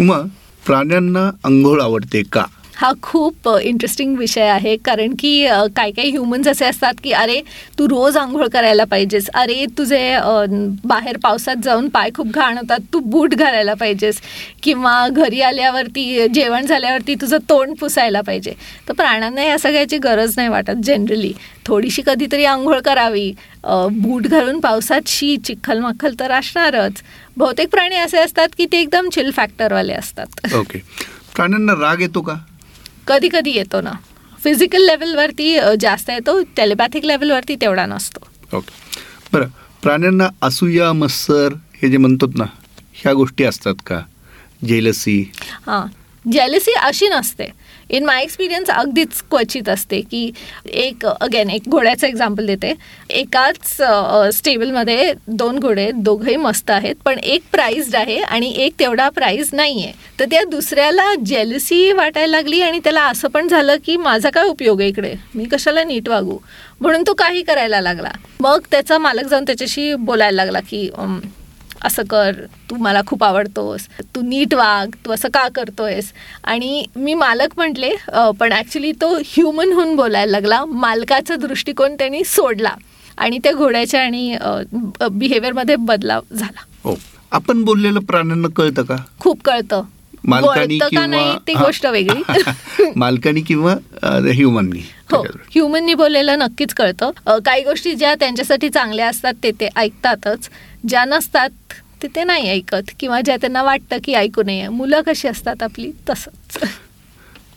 उमा प्राण्यांना अंघोळ आवडते का? हा खूप इंटरेस्टिंग विषय आहे. कारण की काही काही ह्युमन्स असे असतात की अरे तू रोज आंघोळ करायला पाहिजेस. अरे तुझे बाहेर पावसात जाऊन पाय खूप घाण होतात. तू बूट घालायला पाहिजेस. किंवा घरी आल्यावरती जेवण झाल्यावरती तुझं तोंड पुसायला पाहिजे. तर प्राण्यांना या सगळ्याची गरज नाही वाटत जनरली थोडीशी कधीतरी आंघोळ करावी. बूट घालून पावसात शी चिखल मखल तर असणारच. बहुतेक प्राणी असे असतात की ते एकदम चिल फॅक्टरवाले असतात. ओके प्राण्यांना राग येतो का? कधी कधी येतो ना. फिजिकल लेवलवरती जास्त येतो टेलिपॅथिक लेवलवरती तेवढा नसतो. ओके बरं प्राण्यांना असूया मत्सर हे जे म्हणतात ना ह्या गोष्टी असतात का? जेलसी हां. जेलसी अशी नसते. इन माय एक्सपिरियन्स अगदीच क्वचित असते की एक अगेन एक घोड्याचं एक्झाम्पल देते. एकाच स्टेबलमध्ये दोन घोडे दोघंही मस्त आहेत पण एक प्राईज्ड आहे आणि एक तेवढा प्राईज नाही आहे तर त्या दुसऱ्याला जेलसी वाटायला लागली आणि त्याला असं पण झालं की माझा काय उपयोग आहे इकडे? मी कशाला नीट वागू? म्हणून तो काही करायला लागला. मग त्याचा मालक जाऊन त्याच्याशी बोलायला लागला की असं कर तू मला खूप आवडतोस तू नीट वाग तू असं का करतोयस? आणि मी मालक म्हटले पण ॲक्च्युली तो ह्युमन होऊन बोलायला लागला. मालकाचा दृष्टिकोन त्यांनी सोडला आणि त्या घोड्याच्या आणि बिहेवियरमध्ये बदलाव झाला. हो. आपण बोललेलं प्राण्यांना कळतं का? खूप कळतं. मालकानी किंवा ती गोष्ट वेगळी. मालकानी किंवा ह्युमननी हो. ह्युमननी बोललेलं नक्कीच कळतं. काही गोष्टी ज्या त्यांच्यासाठी चांगल्या असतात ते ते ऐकतातच. ज्या नसतात ते ते नाही ऐकत किंवा ज्या त्यांना वाटतं की ऐकू नये. मुलं कशी असतात आपली? तसंच.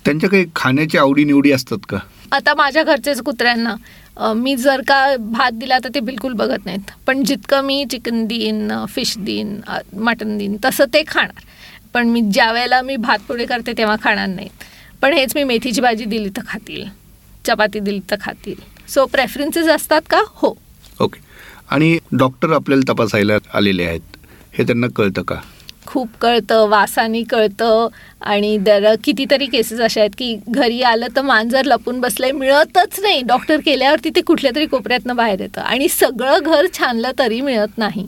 त्यांच्या काही खाण्याच्या आवडीनिवडी असतात का? आता माझ्या घरचेच कुत्र्यांना मी जर का भात दिला तर ते बिलकुल बघत नाहीत. पण जितकं मी चिकन देईन फिश देईन मटन देईन तसं ते खाणार. पण मी ज्या वेळेला मी भात पोळी करते तेव्हा खाणार नाहीत. पण हेच मी मेथीची भाजी दिली तर खातील. चपाती दिली तर खातील. सो प्रेफरन्सेस असतात का? हो. ओके आणि डॉक्टर आपल्याला तपासायला आलेले आहेत. हे त्यांना कळतं का? खूप कळतं वासानी कळतं आणि दर कितीतरी केसेस अशा आहेत की घरी आलं तर मांजर लपून बसलंय मिळतच नाही. डॉक्टर केल्यावरती ते कुठल्या तरी कोपऱ्यातनं बाहेर येतं आणि सगळं घर छानलं तरी मिळत नाही.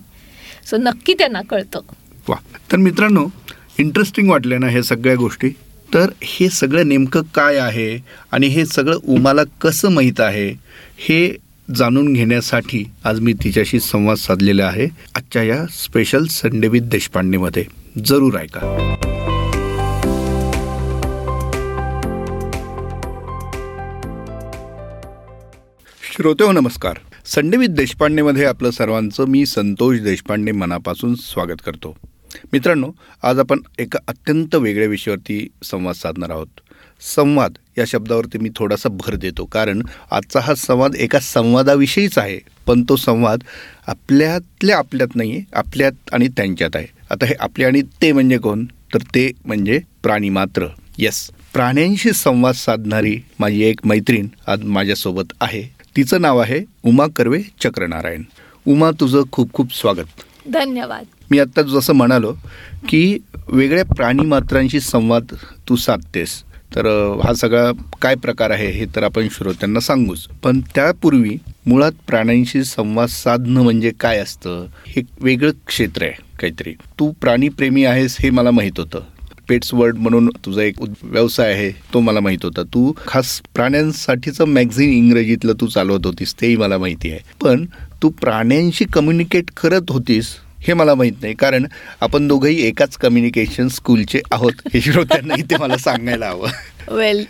सो नक्की त्यांना कळतं. वा. तर मित्रांनो इंटरेस्टिंग वाटले ना हे सगळ्या गोष्टी? तर हे सगळं नेमकं काय आहे आणि हे सगळं उमाला कसं माहीत आहे? हे जाणून घेण्यासाठी आज मी तिच्याशी संवाद साधलेला आहे. आजच्या या स्पेशल संडे विथ देशपांडेमध्ये. जरूर ऐका. श्रोते हो नमस्कार. संडे विथ देशपांडेमध्ये आपलं सर्वांचं मी संतोष देशपांडे मनापासून स्वागत करतो. मित्रांनो आज आपण एका अत्यंत वेगळ्या विषयावरती संवाद साधणार आहोत. संवाद या शब्दावरती मी थोडासा भर देतो. कारण आजचा हा संवाद एका संवादाविषयीच आहे. पण तो संवाद आपल्यातल्या आपल्यात नाही आहे आपल्यात आणि त्यांच्यात आहे. आता हे आपले आणि ते म्हणजे कोण? तर ते म्हणजे प्राणी मात्र. येस प्राण्यांशी संवाद साधणारी माझी एक मैत्रीण आज माझ्यासोबत आहे. तिचं नाव आहे उमा कर्वे चक्रनारायण. उमा तुझं खूप खूप स्वागत. धन्यवाद. मी आत्ता जसं म्हणालो की वेगळ्या प्राणीमात्रांशी संवाद तू साधतेस. तर हा सगळा काय प्रकार आहे हे तर आपण श्रोत्यांना सांगूच. पण त्यापूर्वी मुळात प्राण्यांशी संवाद साधणं म्हणजे काय असतं हे वेगळं क्षेत्र आहे काहीतरी. तू प्राणीप्रेमी आहेस हे मला माहीत होतं. पेट्स वर्ल्ड म्हणून तुझा एक व्यवसाय आहे तो मला माहीत होता. तू खास प्राण्यांसाठीचं मॅगझिन इंग्रजीतलं तू चालवत होतीस तेही मला माहिती आहे. पण तू प्राण्यांशी कम्युनिकेट करत होतीस हे मला माहीत नाही. कारण आपण दोघंही एकाच कम्युनिकेशन स्कूलचे आहोत. हे श्रोत्यांना इथे मला सांगायला हवं. वेल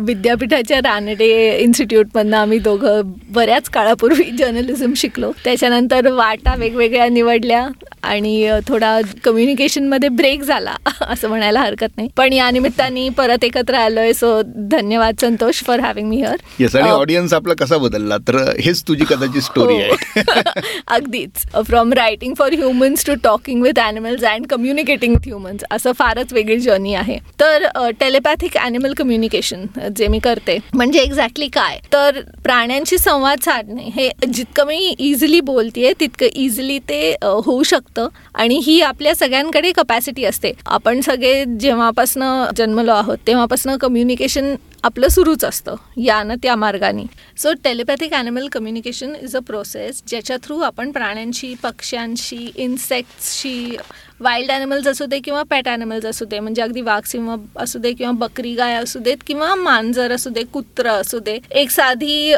विद्यापीठाच्या रानडे इन्स्टिट्यूटमधनं आम्ही दोघं बऱ्याच काळापूर्वी जर्नलिझम शिकलो. त्याच्यानंतर वाटा वेगवेगळ्या निवडल्या आणि थोडा कम्युनिकेशनमध्ये ब्रेक झाला असं म्हणायला हरकत नाही. पण या निमित्ताने परत एकत्र आलोय सो धन्यवाद Santosh for having me here yes आणि ऑडियन्स आपला कसा बदलला? तर हेच तुझी कदाचित स्टोरी आहे. हो. अगदीच. From writing for humans to talking with animals and communicating with humans असं फारच वेगळी जर्नी आहे. तर टेलिपॅथिक ॲनिमल कम्युनिकेशन जे मी करते. म्हणजे एक्झॅक्टली काय? तर प्राण्यांशी संवाद साधणे हे जितकं मी इझिली बोलतेय तितकं इझिली ते होऊ शकतं. आणि ही आपल्या सगळ्यांकडे कपॅसिटी असते. आपण सगळे जेव्हापासनं जन्मलो आहोत तेव्हापासनं कम्युनिकेशन आपलं सुरूच असतं. यानं त्या मार्गाने. So telepathic animal communication is a process ज्याच्या थ्रू आपण प्राण्यांशी पक्ष्यांशी इन्सेक्ट्सशी वाईल्ड ॲनिमल्स असू दे किंवा पॅट ॲनिमल्स असू दे म्हणजे अगदी वाघ सिंह असू दे किंवा बकरी गाय असू देत किंवा मांजर असू दे कुत्रं असू दे एक साधी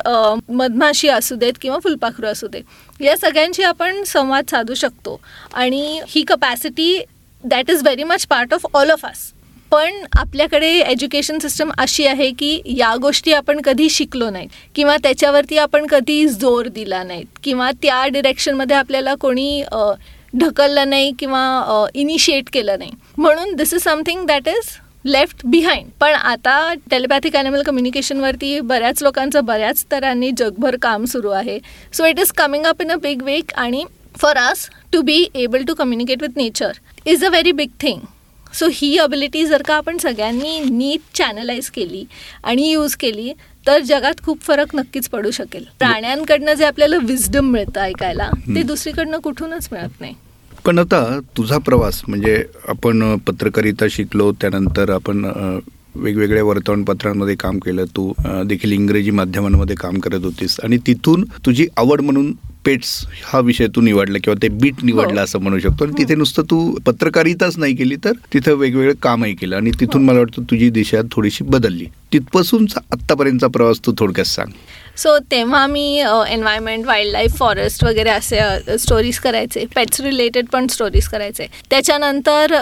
मधमाशी असू देत किंवा फुलपाखरू असू दे या सगळ्यांशी आपण संवाद साधू शकतो. आणि ही capacity that is very much part of all of us पण आपल्याकडे एज्युकेशन सिस्टम अशी आहे की या गोष्टी आपण कधी शिकलो नाहीत किंवा त्याच्यावरती आपण कधी जोर दिला नाहीत किंवा त्या डिरेक्शनमध्ये आपल्याला कोणी ढकललं नाही किंवा इनिशिएट केलं नाही. म्हणून this is something that is left behind पण आता टेलिपॅथिक ॲनिमल कम्युनिकेशनवरती बऱ्याच लोकांचं बऱ्याच तरांनी जगभर काम सुरू आहे. So it is coming up in a big wake आणि for us to be able to communicate with nature is a very big thing so he ability जर का आपण सगळ्यांनी नीट चॅनलाइज केली आणि यूज केली तर जगात खूप फरक नक्कीच पडू शकेल. प्राण्यांकडनं जे आपल्याला विजडम मिळतं ऐकायला ते दुसरीकडनं कुठूनच मिळत नाही. पण आता तुझा प्रवास म्हणजे आपण पत्रकारिता शिकलो त्यानंतर आपण वेगवेगळ्या वर्तमानपत्रांमध्ये काम केलं तू देखील इंग्रजी माध्यमांमध्ये काम करत होतीस आणि तिथून तुझी आवड म्हणून पेट्स हा विषय तू निवडला किंवा ते बीट निवडला हो. असं म्हणू शकतो आणि तिथे नुसतं तू पत्रकारिताच नाही केली तर तिथं वेगवेगळं कामही केलं आणि तिथून हो. मला वाटतं तुझी दिशा थोडीशी बदलली तिथपासूनचा आत्तापर्यंतचा प्रवास तू थोडक्यात सांग सो तेव्हा मी एन्व्हायरमेंट वाईल्ड लाईफ फॉरेस्ट वगैरे असे स्टोरीज करायचे. पेट्स रिलेटेड पण स्टोरीज करायचे. त्याच्यानंतर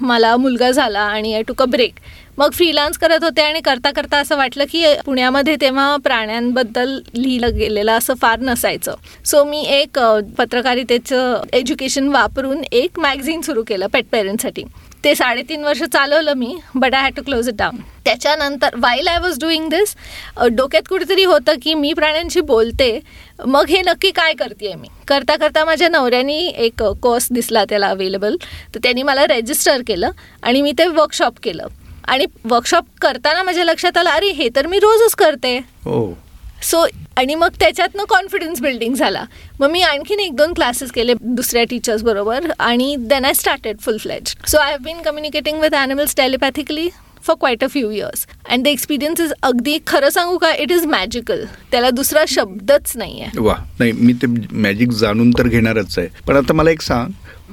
मला मुलगा झाला आणि आय टुक अ ब्रेक मग फ्रीलान्स करत होते आणि करता करता असं वाटलं की पुण्यामध्ये तेव्हा प्राण्यांबद्दल लिहिलं गेलेलं असं फार नसायचं. सो मी एक पत्रकारितेचं एज्युकेशन वापरून एक मॅगझिन सुरू केलं पेट पेरेंट्ससाठी ते साडेतीन वर्ष चालवलं मी but I had to close it down त्याच्यानंतर while I was doing this डोक्यात कुठेतरी होतं की मी प्राण्यांशी बोलते मग हे नक्की काय करते मी? करता करता माझ्या नवऱ्यानी एक कोर्स दिसला त्याला अवेलेबल तर त्यांनी मला रेजिस्टर केलं आणि मी ते वर्कशॉप केलं. आणि वर्कशॉप करताना माझ्या लक्षात आलं अरे हे तर मी रोजच करते. हो. सो आणि मग त्याच्यातनं कॉन्फिडन्स बिल्डिंग झाला. मग मी आणखीन एक दोन क्लासेस केले दुसऱ्या टीचर्स बरोबर आणि then I started full fledge so I have been communicating with animals telepathically for quite a few years and the experience is अगदी खरं सांगू का? इट इज मॅजिकल त्याला दुसरा शब्दच नाही आहे वा नाही मी ते मॅजिक जाणून तर घेणारच आहे. पण आता मला एक सांग.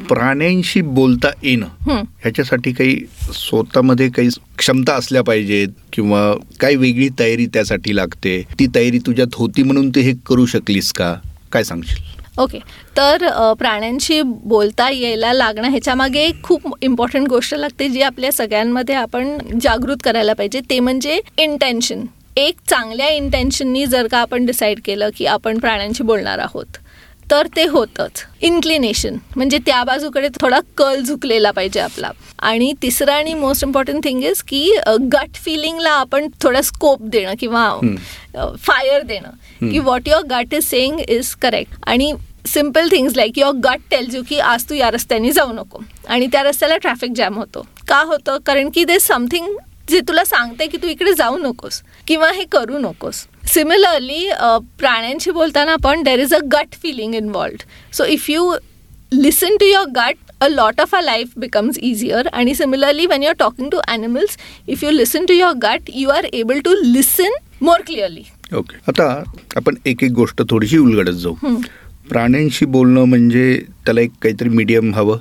प्राण्यांशी बोलता येणं ह्याच्यासाठी काही स्वतःमध्ये काही क्षमता असल्या पाहिजेत किंवा काही वेगळी तयारी त्यासाठी लागते? ती तयारी तुझ्यात होती म्हणून ते हे करू शकलीस का? काय सांगशील? ओके. तर प्राण्यांशी बोलता यायला लागणं ह्याच्यामागे एक खूप इम्पॉर्टंट गोष्ट लागते जी आपल्या सगळ्यांमध्ये आपण जागृत करायला पाहिजे. ते म्हणजे इंटेन्शन एक चांगल्या इंटेन्शननी जर का आपण डिसाईड केलं की आपण प्राण्यांशी बोलणार आहोत तर ते होतंच. इन्क्लिनेशन म्हणजे त्या बाजूकडे थोडा कल झुकलेला पाहिजे आपला. आणि तिसरं आणि मोस्ट इम्पॉर्टंट थिंग इज की गट फिलिंगला आपण थोडा स्कोप देणं किंवा फायर देणं. की what your gut is saying is correct आणि simple things like your gut tells you की आज तू या रस्त्याने जाऊ नको. आणि त्या रस्त्याला ट्रॅफिक जॅम होतो. का होतं? कारण की दे समथिंग जे तुला सांगते की तू इकडे जाऊ नकोस किंवा हे करू नकोस. सिमिलरली प्राण्यांशी बोलताना पण there is a gut feeling involved so if you listen to your gut a lot of a life becomes easier आणि similarly when you are talking to animals if you listen to your gut you are able to listen more clearly okay आता आपण एक एक गोष्ट थोडीशी उलगडत जाऊ. प्राण्यांशी बोलणं म्हणजे त्याला एक काहीतरी मीडियम हवं.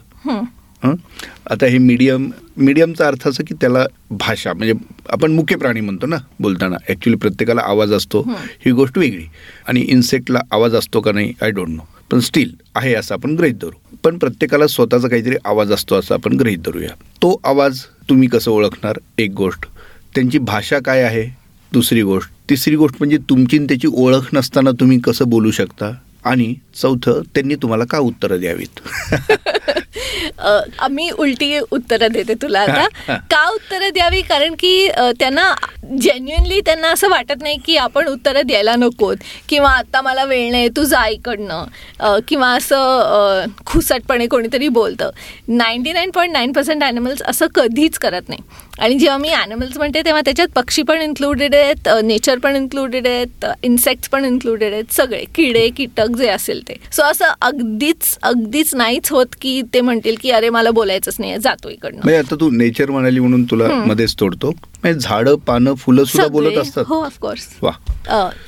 आता हे मीडियम मीडियमचा अर्थ असं की त्याला भाषा म्हणजे आपण मुख्य प्राणी म्हणतो ना बोलताना. ॲक्च्युली प्रत्येकाला आवाज असतो ही. गोष्ट वेगळी. आणि इन्सेक्टला आवाज असतो का नाही आय डोंट नो पण स्टील आहे असं आपण गृहित धरू. पण प्रत्येकाला स्वतःचा काहीतरी आवाज असतो असं आपण गृहित धरूया. तो आवाज तुम्ही कसं ओळखणार? एक गोष्ट. त्यांची भाषा काय आहे? दुसरी गोष्ट. तिसरी गोष्ट म्हणजे तुमची त्याची ओळख नसताना तुम्ही कसं बोलू शकता? आणि चौथं त्यांनी तुम्हाला का उत्तरं द्यावीत? मी उलटी उत्तरं देते तुला आता. का उत्तरं द्यावी? कारण की त्यांना जेन्युनली त्यांना असं वाटत नाही की आपण उत्तरं द्यायला नकोत. किंवा आता मला वेळ नाही तू जा इकडनं. किंवा असं खुसटपणे कोणीतरी बोलतं. Ninety nine point nine percent animals असं कधीच करत नाही. आणि जेव्हा मी ॲनिमल्स म्हणते तेव्हा त्याच्यात पक्षी पण इन्क्लुडेड आहेत नेचर पण इन्क्लुडेड आहेत इन्सेक्ट्स पण इन्क्लुडेड आहेत सगळे. किडे कीटक जे असेल ते. सो असं अगदीच अगदीच नाहीच होत की ते म्हणते म्हणतील की अरे मला बोलायचंच नाही जातो इकडनं. म्हणजे आता तू नेचर म्हणाली म्हणून तुला मध्येच तोडतो. म्हणजे झाडं पानं फुलं सुद्धा बोलत. असतात. हो ऑफकोर्स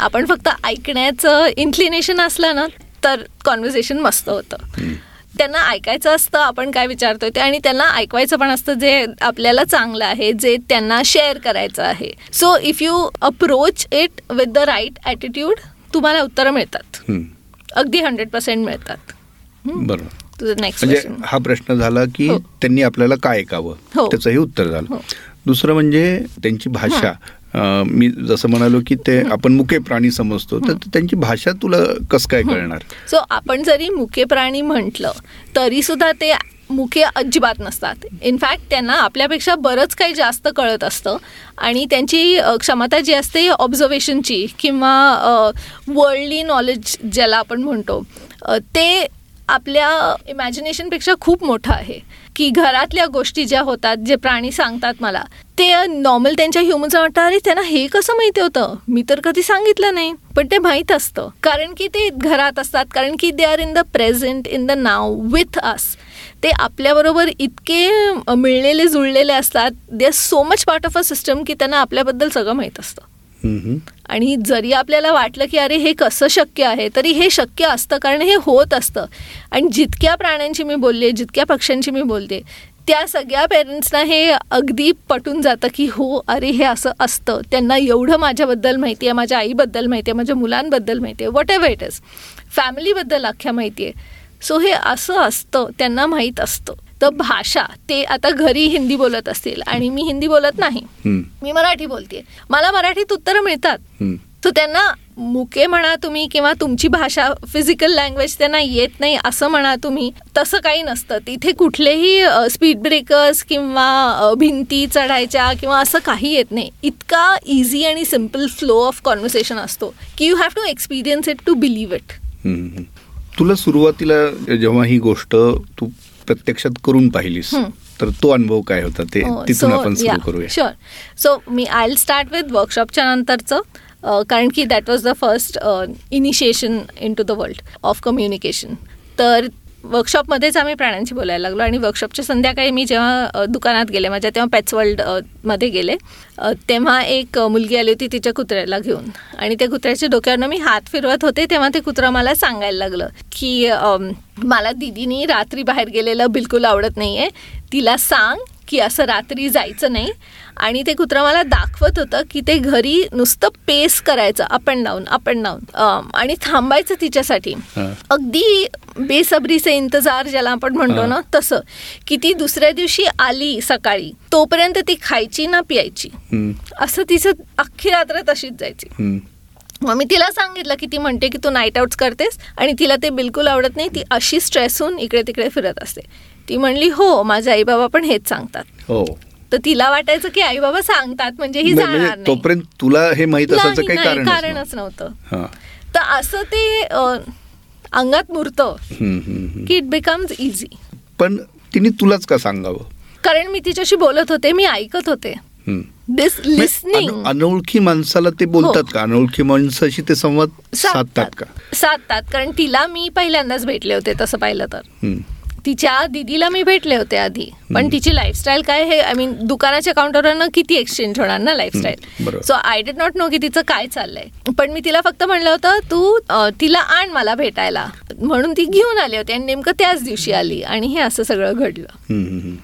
आपण फक्त ऐकण्याचं इन्क्लिनेशन असलं ना तर कॉन्व्हर्सेशन मस्त होतं. त्यांना ऐकायचं असतं आपण काय विचारतोय ते आणि त्यांना ऐकवायचं पण असतं जे आपल्याला चांगलं आहे जे त्यांना शेअर करायचं आहे. So if you approach it with the right attitude तुम्हाला उत्तरं मिळतात. अगदी हंड्रेड पर्सेंट मिळतात. बरोबर. म्हणजे हा प्रश्न झाला की हो. त्यांनी आपल्याला काय ऐकावं? हो. त्याचंही उत्तर झालं. हो. दुसरं म्हणजे त्यांची भाषा. मी जसं म्हणालो की ते आपण मुके प्राणी समजतो तर त्यांची भाषा तुला कसं काय कळणार? सो आपण जरी मुके प्राणी म्हटलं तरी सुद्धा ते मुके अजिबात नसतात. इनफॅक्ट त्यांना आपल्यापेक्षा बरंच काही जास्त कळत असतं. आणि त्यांची क्षमता जी असते ऑब्झर्वेशनची किंवा वर्ल्डली नॉलेज ज्याला आपण म्हणतो ते आपल्या इमॅजिनेशनपेक्षा खूप मोठं आहे. की घरातल्या गोष्टी ज्या होतात जे प्राणी सांगतात मला ते नॉर्मल त्यांच्या ह्युमनचं वाटतं अरे त्यांना हे कसं माहिती होतं? मी तर कधी सांगितलं नाही. पण ते माहीत असतं. कारण की ते घरात असतात कारण की they are in the present in the now with us ते आपल्याबरोबर इतके मिळलेले जुळलेले असतात. They are so much part of a system की त्यांना आपल्याबद्दल सगळं माहीत असतं. आणि जरी आपल्याला वाटलं की अरे हे कसं शक्य आहे तरी हे शक्य असतं कारण हे होत असतं. आणि जितक्या प्राण्यांची मी बोलले जितक्या पक्ष्यांची मी बोलते त्या सगळ्या पेरेंट्सना हे अगदी पटून जातं की हो अरे हे असं असतं. त्यांना एवढं माझ्याबद्दल माहिती आहे माझ्या आईबद्दल माहिती आहे माझ्या मुलांबद्दल माहिती आहे वॉट एव्हर इट इज फॅमिलीबद्दल अख्ख्या माहिती आहे. सो हे असं असतं त्यांना माहीत असतं. तर भाषा ते आता घरी हिंदी बोलत असतील आणि मी हिंदी बोलत नाही. मी मराठी बोलते मला मराठीत उत्तरं मिळतात. सो त्यांना मुके म्हणा तुम्ही किंवा तुमची भाषा फिजिकल लँग्वेज त्यांना येत नाही असं म्हणा तुम्ही तसं काही नसतं. तिथे कुठलेही स्पीड ब्रेकर्स किंवा भिंती चढायच्या किंवा असं काही येत नाही. इतका इझी आणि सिंपल फ्लो ऑफ कॉन्व्हर्सेशन असतो की you have to experience it to believe it. तुला सुरुवातीला जेव्हा ही गोष्ट तू प्रत्यक्षात करून पाहिलीस. तर तो अनुभव काय होता ते तिथून आपण सुरू करूया. शुअर सो मी आय स्टार्ट विथ वर्कशॉपच्या नंतरचं कारण की that was the first initiation into the world of communication तर वर्कशॉपमध्येच आम्ही प्राण्यांशी बोलायला लागलो आणि वर्कशॉपच्या संध्याकाळी मी जेव्हा दुकानात गेले माझ्या तेव्हा पेट्समध्ये गेले तेव्हा एक मुलगी आली होती तिच्या कुत्र्याला घेऊन. आणि त्या कुत्र्याच्या डोक्यावरनं मी हात फिरवत होते तेव्हा ते कुत्रं मला सांगायला लागलं की मला दिदीनी रात्री बाहेर गेलेलं बिलकुल आवडत नाही आहे तिला सांग की असं रात्री जायचं नाही. आणि ते कुत्रं मला दाखवत होतं की ते घरी नुसतं पेस करायचं up and down up and down आणि थांबायचं तिच्यासाठी. अगदी बेसब्रीचे इंतजार ज्याला आपण म्हणतो ना तसं. की ती दुसऱ्या दिवशी आली सकाळी तोपर्यंत ती खायची ना प्यायची. असं तिचं अख्खी रात्र तशीच जायची. मग मी तिला सांगितलं की ती म्हणते की तू नाईट आउट्स करतेस आणि तिला ते बिलकुल आवडत नाही. ती अशी स्ट्रेस होऊन इकडे तिकडे फिरत असते. ती म्हणली हो माझे आई बाबा पण हेच सांगतात. हो. तर तिला वाटायचं की आई बाबा सांगतात म्हणजे ही म्हणजे जाणार नाही. तोपर्यंत तुला हे माहीत असायचं काही कारण कारणच नव्हतं. हा. तर असं ते अंगात मुरतं. की इट बिकम्स इझी पण तिने तुलाच का सांगावं? कारण मी तिच्याशी बोलत होते मी ऐकत होते. म्हणजे अनोळखी माणसाला ते बोलतात का? अनोळखी माणसाशी ते संवाद साधतात. का? साधतात कारण तिला मी पहिल्यांदाच भेटले होते तसं पाहिलं तर. तिच्या दिदीला मी भेटले होते आधी. पण. तिची लाईफस्टाईल काय हे आय मीन दुकानाच्या काउंटरवरनं किती एक्सचेंज होणार ना lifestyle. So I did not know की तिचं काय चाललंय. पण मी तिला फक्त म्हणलं होतं तू तिला आण मला भेटायला. म्हणून ती घेऊन आली होती आणि नेमकं त्याच दिवशी आली आणि हे असं सगळं घडलं.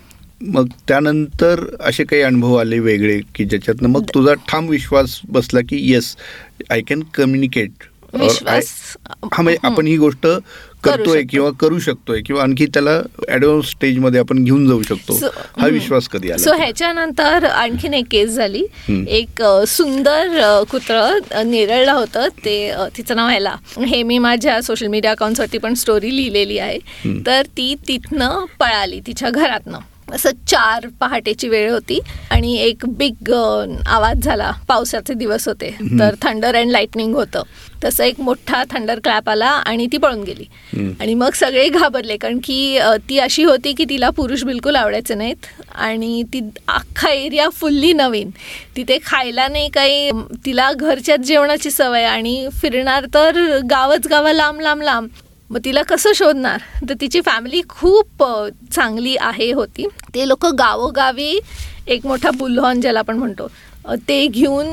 मग त्यानंतर असे काही अनुभव आले वेगळे की ज्याच्यातनं मग तुझा ठाम विश्वास बसला की येस आय कॅन कम्युनिकेट विश्वास? हा म्हणजे आपण ही गोष्ट करतोय. किंवा करू शकतोय किंवा आणखी त्याला ऍडव्हान्स स्टेजमध्ये आपण घेऊन जाऊ शकतो हा. विश्वास कधी सो ह्याच्यानंतर आणखीन एक केस झाली. एक सुंदर कुत्रं नेरळलं होतं ते तिचं नाव ह्याला हे मी माझ्या सोशल मीडिया अकाउंटवरती पण स्टोरी लिहिलेली आहे. तर ती तिथनं पळाली तिच्या घरातनं असं चार पहाटेची वेळ होती आणि एक बिग आवाज झाला. पावसाचे दिवस होते. तर थंडर अँड लाईटनिंग होतं. तसं एक मोठा थंडर क्लॅप आला आणि ती पळून गेली. आणि मग सगळे घाबरले कारण की ती अशी होती की तिला पुरुष बिलकुल आवडायचे नाहीत. आणि ती अख्खा एरिया फुल्ली नवीन. तिथे खायला नाही काही तिला घरच्याच जेवणाची सवय आणि फिरणार तर गावच गावं लांब लांब लांब. मग तिला कसं शोधणार? तर तिची फॅमिली खूप चांगली आहे होती. ते लोक गावोगावी एक मोठा बुलहॉन ज्याला आपण म्हणतो. ते घेऊन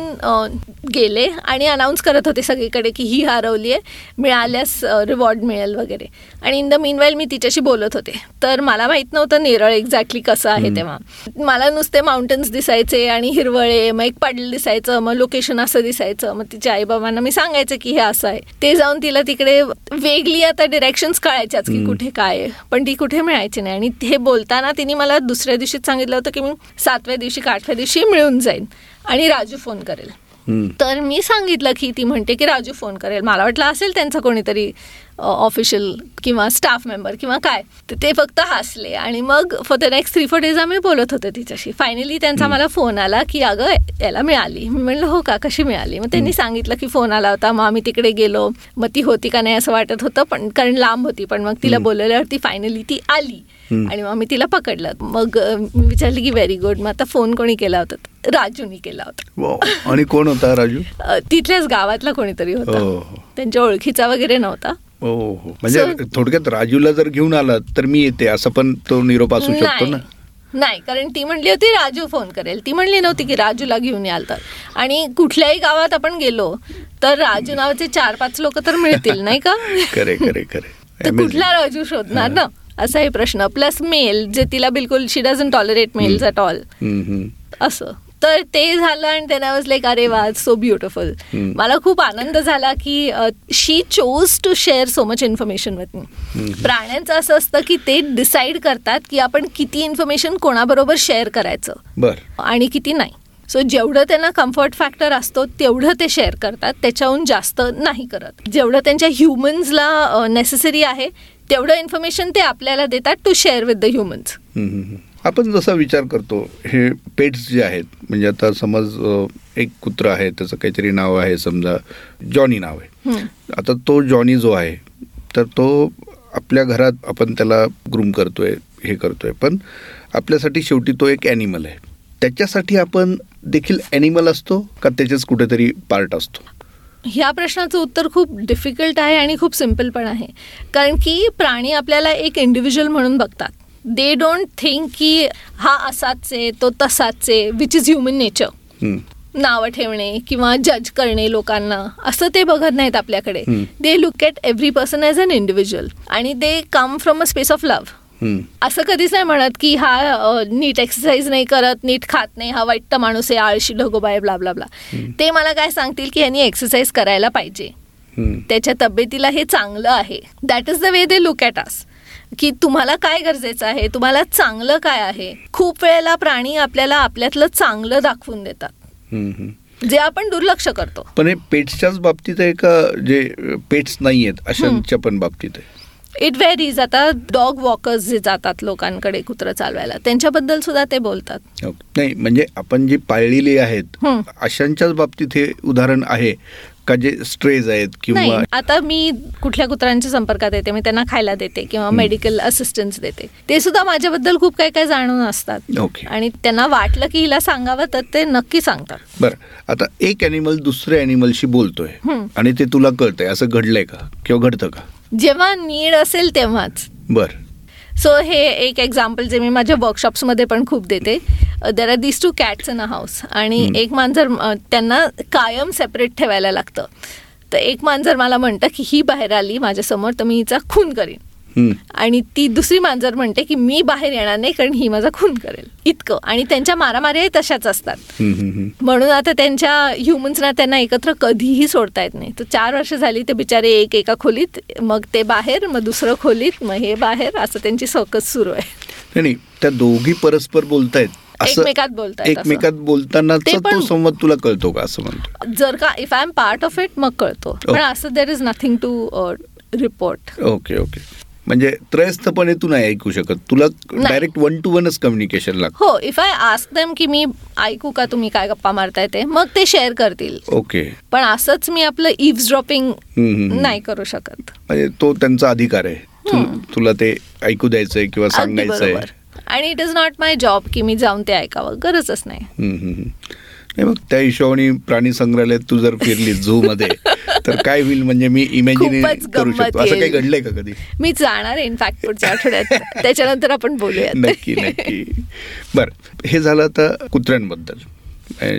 गेले आणि अनाऊन्स करत होते सगळीकडे की ही हरवली आहे मिळाल्यास रिवॉर्ड मिळेल वगैरे. आणि इन द मीनवाईल मी तिच्याशी बोलत होते. तर मला माहीत नव्हतं नेरळ एक्झॅक्टली कसं आहे तेव्हा. मला नुसते माउंटन्स दिसायचे आणि हिरवळे मग एक पाडलं दिसायचं मग लोकेशन असं दिसायचं मग तिच्या आईबाबांना मी सांगायचं की हे असं आहे. ते जाऊन तिला तिकडे वेगळी आता डिरेक्शन्स कळायच्याच की कुठे काय पण ती कुठे मिळायची नाही. आणि हे बोलताना तिने मला दुसऱ्या दिवशीच सांगितलं होतं की मी सातव्या दिवशी का आठव्या दिवशी मिळून जाईन. आणि राजू फोन करेल. तर मी सांगितलं की ती म्हणते की राजू फोन करेल. मला वाटलं असेल त्यांचं कोणीतरी ऑफिशियल किंवा स्टाफ मेंबर किंवा काय. तर ते फक्त हसले. आणि मग for the next three four days आम्ही बोलत होतो तिच्याशी. फायनली त्यांचा मला फोन आला की अगं याला मिळाली. मी म्हणलं हो का? कशी मिळाली? मग त्यांनी सांगितलं की फोन आला होता. मग आम्ही तिकडे गेलो. मग ती होती का नाही असं वाटत होतं पण कारण लांब होती. पण मग तिला बोलवल्यावरती फायनली ती आली. आणि मग मी तिला पकडलं. मग मी विचारली की व्हेरी गुड मग आता फोन कोणी केला होता? राजूनी केला होता. आणि कोण होता राजू? तिथल्याच गावातला कोणीतरी होता. हो त्यांच्या ओळखीचा वगैरे नव्हता. हो हो म्हणजे थोडक्यात राजूला जर घेऊन आला तर मी येते. असं पण तो निरोप असू शकतो ना? नाही कारण ती म्हणली होती राजू फोन करेल. ती म्हणली नव्हती की राजूला घेऊन याल तर. आणि कुठल्याही गावात आपण गेलो तर राजू नावाचे चार पाच लोक तर मिळतील नाही का? खरे खरे खरे. तर Amazing. कुठला राजू शोधणार ना? असाही प्रश्न. प्लस मेल जे तिला बिलकुल she doesn't tolerate males at all. असं. तर ते झालं आणि त्यांना वॉज लाईक अरे वा सो ब्युटिफुल. मला खूप आनंद झाला की she chose to share so much information with me प्राण्यांचं असं असतं की ते डिसाईड करतात की आपण किती इन्फॉर्मेशन कोणाबरोबर शेअर करायचं बर. आणि किती नाही. सो जेवढं त्यांना कम्फर्ट फॅक्टर असतो तेवढं ते शेअर करतात. त्याच्याहून जास्त नाही करत. जेवढं त्यांच्या ह्युमन्सला नेसेसरी आहे तेवढं इन्फॉर्मेशन ते आपल्याला देतात to share with the humans hmm, hmm, hmm. आपण जसा विचार करतो हे पेट्स जे आहेत म्हणजे आता समज एक कुत्र आहे त्याचं काहीतरी नाव आहे समजा जॉनी नाव आहे. आता तो जॉनी जो आहे तर तो आपल्या घरात आपण त्याला ग्रूम करतोय हे करतोय. पण आपल्यासाठी शेवटी तो एक ॲनिमल आहे. त्याच्यासाठी आपण देखील ॲनिमल असतो का त्याच्याच कुठेतरी पार्ट असतो? ह्या प्रश्नाचं उत्तर खूप डिफिकल्ट आहे आणि खूप सिंपल पण आहे. कारण की प्राणी आपल्याला एक इंडिव्हिज्युअल म्हणून बघतात. दे डोंट थिंक की हा असाच आहे तो तसाच आहे विच इज ह्युमन नेचर नावं ठेवणे किंवा जज करणे लोकांना असं ते बघत नाहीत आपल्याकडे. They look at every person as an individual आणि they come from a space of love असं कधीच नाही म्हणत की हा नीट एक्सरसाइज नाही करत नीट खात नाही हा वाईट माणूस आहे आळशी ढगोबा आहे ब्ला ब्ला ब्ला ते मला काय सांगतील की यांनी एक्सरसाइज करायला पाहिजे. त्याच्या तब्येतीला हे चांगलं आहे. That is the way they look at us की तुम्हाला काय गरजेचं आहे? तुम्हाला चांगलं काय आहे? खूप वेळेला प्राणी आपल्याला आपल्यातलं चांगलं दाखवून देतात. जे आपण दुर्लक्ष करतो. पण हे पेट्सच्याच बाबतीत आहे का जे पेट्स नाही आहेत अशांच्या पण बाबतीत आहे. इट व्हेरीज आता डॉग वॉकर्स जे जातात लोकांकडे कुत्रं चालवायला त्यांच्याबद्दल सुद्धा ते बोलतात. ओके. नाही म्हणजे आपण जी पाळलेली आहेत हं. अशांच्याच बाबतीत हे उदाहरण आहे का जे स्ट्रेज आहेत किंवा आता मी कुठल्या कुत्र्यांच्या संपर्कात येते मी त्यांना खायला देते किंवा मेडिकल असिस्टन्स देते. ते सुद्धा माझ्याबद्दल खूप काय काय जाणून असतात. ओके. आणि त्यांना वाटलं की हिला सांगावं तर ते नक्की सांगतात. बरं आता एक ॲनिमल दुसऱ्या ॲनिमलशी बोलतोय. हं. आणि ते तुला कळतंय असं घडलंय का? किंवा घडतं का? जेव्हा नीड असेल तेव्हाच. बर. सो हे एक एक्झाम्पल जे मी माझ्या वर्कशॉप्समध्ये पण खूप देते. There are this two cats in a house आणि. एक मांजर त्यांना कायम सेपरेट ठेवायला लागतं. तर एक मांजर मला म्हणतं की ही बाहेर आली माझ्यासमोर तर मी हिचा खून करीन. आणि ती दुसरी मांजर म्हणते की मी बाहेर येणार नाही कारण ही माझा खून करेल. इतकं. आणि त्यांच्या मारामारी तशाच असतात. म्हणून आता त्यांच्या ह्युमन्सना त्यांना एकत्र कधीही सोडता येत नाही. तर चार वर्ष झाली ते बिचारे एक एका खोलीत मग ते बाहेर मग दुसरं खोलीत मग हे बाहेर असं त्यांची सकस सुरू आहे. नाही त्या दोघी परस्पर बोलतायत. एकमेकात बोलतायत असं. एकमेकात बोलतानाचा ते संवाद तुला कळतो का असं म्हणतो? जर का if I am part of it मग कळतो. पण. असं there is nothing to report okay okay. म्हणजे त्रयस्थपणे तू नाही ऐकू शकत. तुला. डायरेक्ट वन टू वनच कम्युनिकेशन लागतं. हो इफ आय आस्क देम की मी ऐकू का तुम्ही काय गप्पा मारताय ते मग ते शेअर करतील. ओके पण असंच मी आपलं इव्ह ड्रॉपिंग. नाही करू शकत. म्हणजे तो त्यांचा अधिकार आहे. तुला ते ऐकू द्यायचंय किंवा सांगायचंय. आणि it is not my job की मी जाऊन ते ऐकावं. गरजच नाही. नाही मग त्या हिशोबाने प्राणी संग्रहालयात तू जर फिरली झू मध्ये तर काय होईल म्हणजे मी इमॅजिन करू शकतो. असं काही. घडलंय का कधी? मी जाणार आहे इनफॅक्ट पुढच्या आठवड्यात. त्याच्यानंतर आपण बोलूयात. नक्की नक्की. बरं हे झालं आता कुत्र्यांबद्दल.